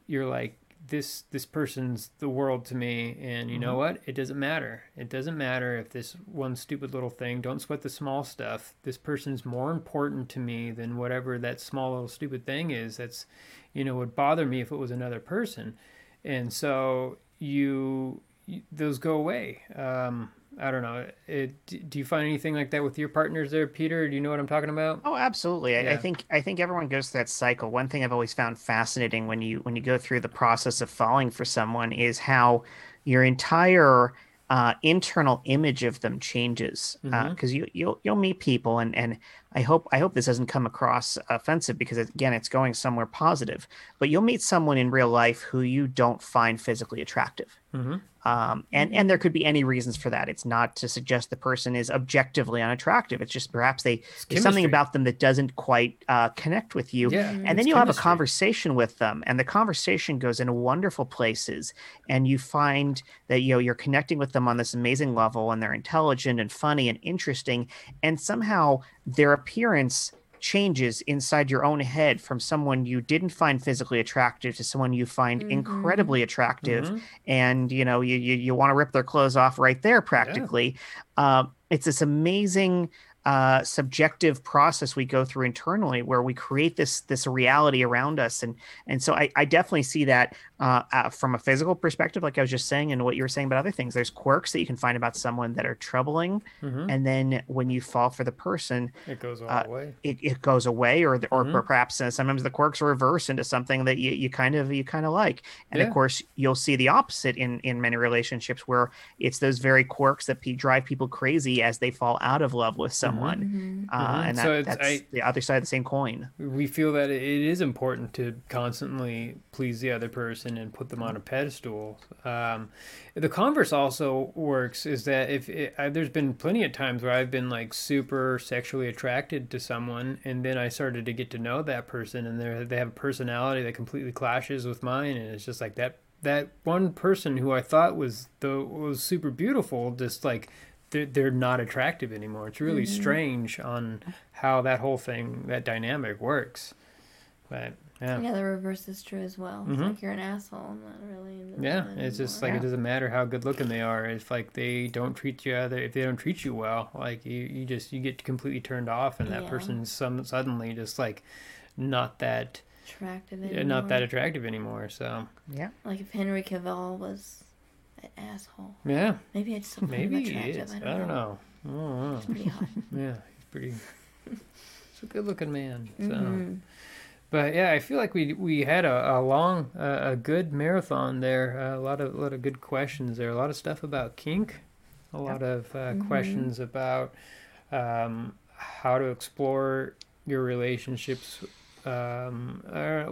Speaker 1: you're like this this person's the world to me and you know what? It doesn't matter. It doesn't matter if this one stupid little thing don't sweat the small stuff. This person's more important to me than whatever that small little stupid thing is that's you know would bother me if it was another person. And so you, you those go away. Um I don't know. Uh, it, do you find anything like that with your partners there, Peter? Do you know what I'm talking about?
Speaker 3: Oh, absolutely. I, I think I think everyone goes through that cycle. One thing I've always found fascinating when you when you go through the process of falling for someone is how your entire uh, internal image of them changes. Uh, mm-hmm. Because you you'll you'll meet people, and and I hope I hope this doesn't come across offensive because again, it's going somewhere positive. But you'll meet someone in real life who you don't find physically attractive. Um, and and there could be any reasons for that. It's not to suggest the person is objectively unattractive. It's just perhaps they there's something about them that doesn't quite uh, connect with you.
Speaker 1: Yeah,
Speaker 3: and then you'll have a conversation with them, and the conversation goes in wonderful places. And you find that you know you're connecting with them on this amazing level, and they're intelligent and funny and interesting, and somehow their appearance changes inside your own head from someone you didn't find physically attractive to someone you find incredibly attractive
Speaker 1: Mm-hmm.
Speaker 3: and you know you you, you want to rip their clothes off right there practically. Uh, it's this amazing uh, subjective process we go through internally where we create this this reality around us and and so I, I definitely see that uh, uh, from a physical perspective like I was just saying and what you were saying about other things there's quirks that you can find about someone that are troubling and then when you fall for the person
Speaker 1: It goes all
Speaker 3: uh,
Speaker 1: the way.
Speaker 3: it, it goes away or the- or
Speaker 1: Mm-hmm.
Speaker 3: perhaps uh, sometimes the quirks reverse into something that you, you kind of you kind of like. And
Speaker 1: Yeah.
Speaker 3: of course you'll see the opposite in in many relationships where it's those very quirks that pe- drive people crazy as they fall out of love with someone. Uh, and that,
Speaker 1: So it's-
Speaker 3: that's
Speaker 1: I-
Speaker 3: the other side of the same coin.
Speaker 1: We feel that it is important to constantly please the other person and put them on a pedestal. Um, the converse also works is that if it, I, there's been plenty of times where I've been like super sexually attracted to someone, and then I started to get to know that person, and they they have a personality that completely clashes with mine, and it's just like that that one person who I thought was the was super beautiful, just like they're, they're not attractive anymore. It's really strange on how that whole thing, that dynamic works. But yeah,
Speaker 2: Yeah, the reverse is true as well. It's like you're an asshole. I'm Not really. into
Speaker 1: Mm-hmm. yeah,
Speaker 2: them
Speaker 1: it's just
Speaker 2: anymore.
Speaker 1: like it doesn't matter how good looking they are. If like they don't treat you other, if they don't treat you well, like you, you just you get completely turned off, and that
Speaker 2: Yeah.
Speaker 1: person's some suddenly just like not that
Speaker 2: attractive.
Speaker 1: yeah, not that
Speaker 2: anymore.
Speaker 1: attractive anymore. So
Speaker 3: yeah
Speaker 2: Like if Henry Cavill was an asshole,
Speaker 1: yeah,
Speaker 2: maybe I'd still
Speaker 1: maybe he
Speaker 2: attractive.
Speaker 1: is.
Speaker 2: I
Speaker 1: I
Speaker 2: don't,
Speaker 1: don't
Speaker 2: know.
Speaker 1: know. I don't know.
Speaker 2: He's pretty hot. <laughs>
Speaker 1: Yeah, he's pretty. <laughs> He's a good looking man. So.
Speaker 2: Mm-hmm.
Speaker 1: But yeah, I feel like we we had a, a long, uh, a good marathon there. Uh, a lot of a lot of good questions there. A lot of stuff about kink. A lot of uh, questions about um, how to explore your relationships. Um, uh,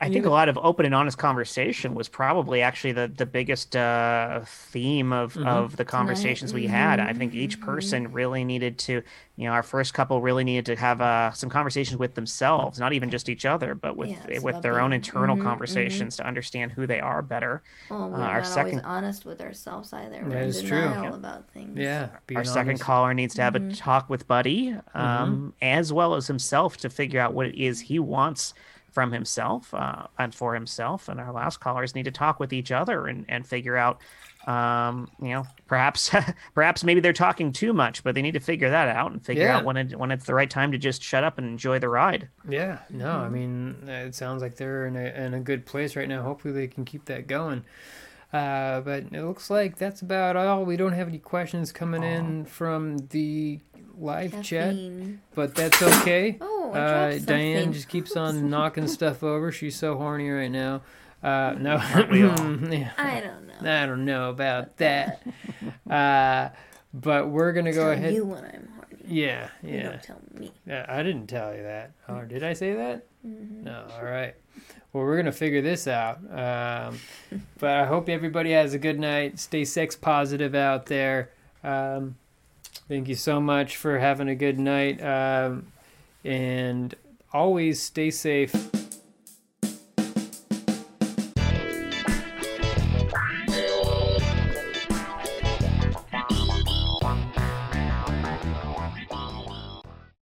Speaker 3: I think a lot of open and honest conversation was probably actually the the biggest uh, theme of
Speaker 1: Mm-hmm.
Speaker 3: of the conversations we had. I think each
Speaker 2: Mm-hmm.
Speaker 3: person really needed to, you know, our first couple really needed to have uh, some conversations with themselves, not even just each other, but with
Speaker 2: Yeah,
Speaker 3: with
Speaker 2: about
Speaker 3: their own
Speaker 2: being-
Speaker 3: internal
Speaker 2: mhm,
Speaker 3: conversations to understand who they are better.
Speaker 2: Well, we're
Speaker 3: Uh, our
Speaker 2: not
Speaker 3: second-
Speaker 2: always honest with ourselves either. We're
Speaker 1: That is true.
Speaker 2: denial
Speaker 1: Yeah.
Speaker 2: about things.
Speaker 1: yeah, being
Speaker 3: our second caller needs to have
Speaker 2: Mm-hmm.
Speaker 3: a talk with Buddy, um, as well as himself to figure out what it is he wants from himself uh, and for himself. And our last callers need to talk with each other and, and figure out, um, you know, perhaps <laughs> perhaps maybe they're talking too much, but they need to figure that out and figure
Speaker 1: Yeah.
Speaker 3: out when it when it's the right time to just shut up and enjoy the ride.
Speaker 1: Yeah, no, I mean, it sounds like they're in a, in a good place right now. Hopefully, they can keep that going. Uh, but it looks like that's about all. We don't have any questions coming in from the live chat, but that's okay.
Speaker 2: Oh, I
Speaker 1: uh,
Speaker 2: dropped
Speaker 1: Diane just keeps on <laughs> knocking stuff over. She's so horny right now. Uh, no, <laughs> yeah.
Speaker 2: I don't know.
Speaker 1: I don't know about that. uh, but we're gonna go
Speaker 2: tell
Speaker 1: ahead.
Speaker 2: you when I'm horny.
Speaker 1: Yeah, yeah.
Speaker 2: You
Speaker 1: yeah.
Speaker 2: don't tell me.
Speaker 1: Yeah, I didn't tell you that. Or did I say that?
Speaker 2: Mm-hmm.
Speaker 1: No. All right. Well, we're gonna figure this out. Um, but I hope everybody has a good night. Stay sex positive out there. Um, thank you so much for having a good night. Um, and always stay safe.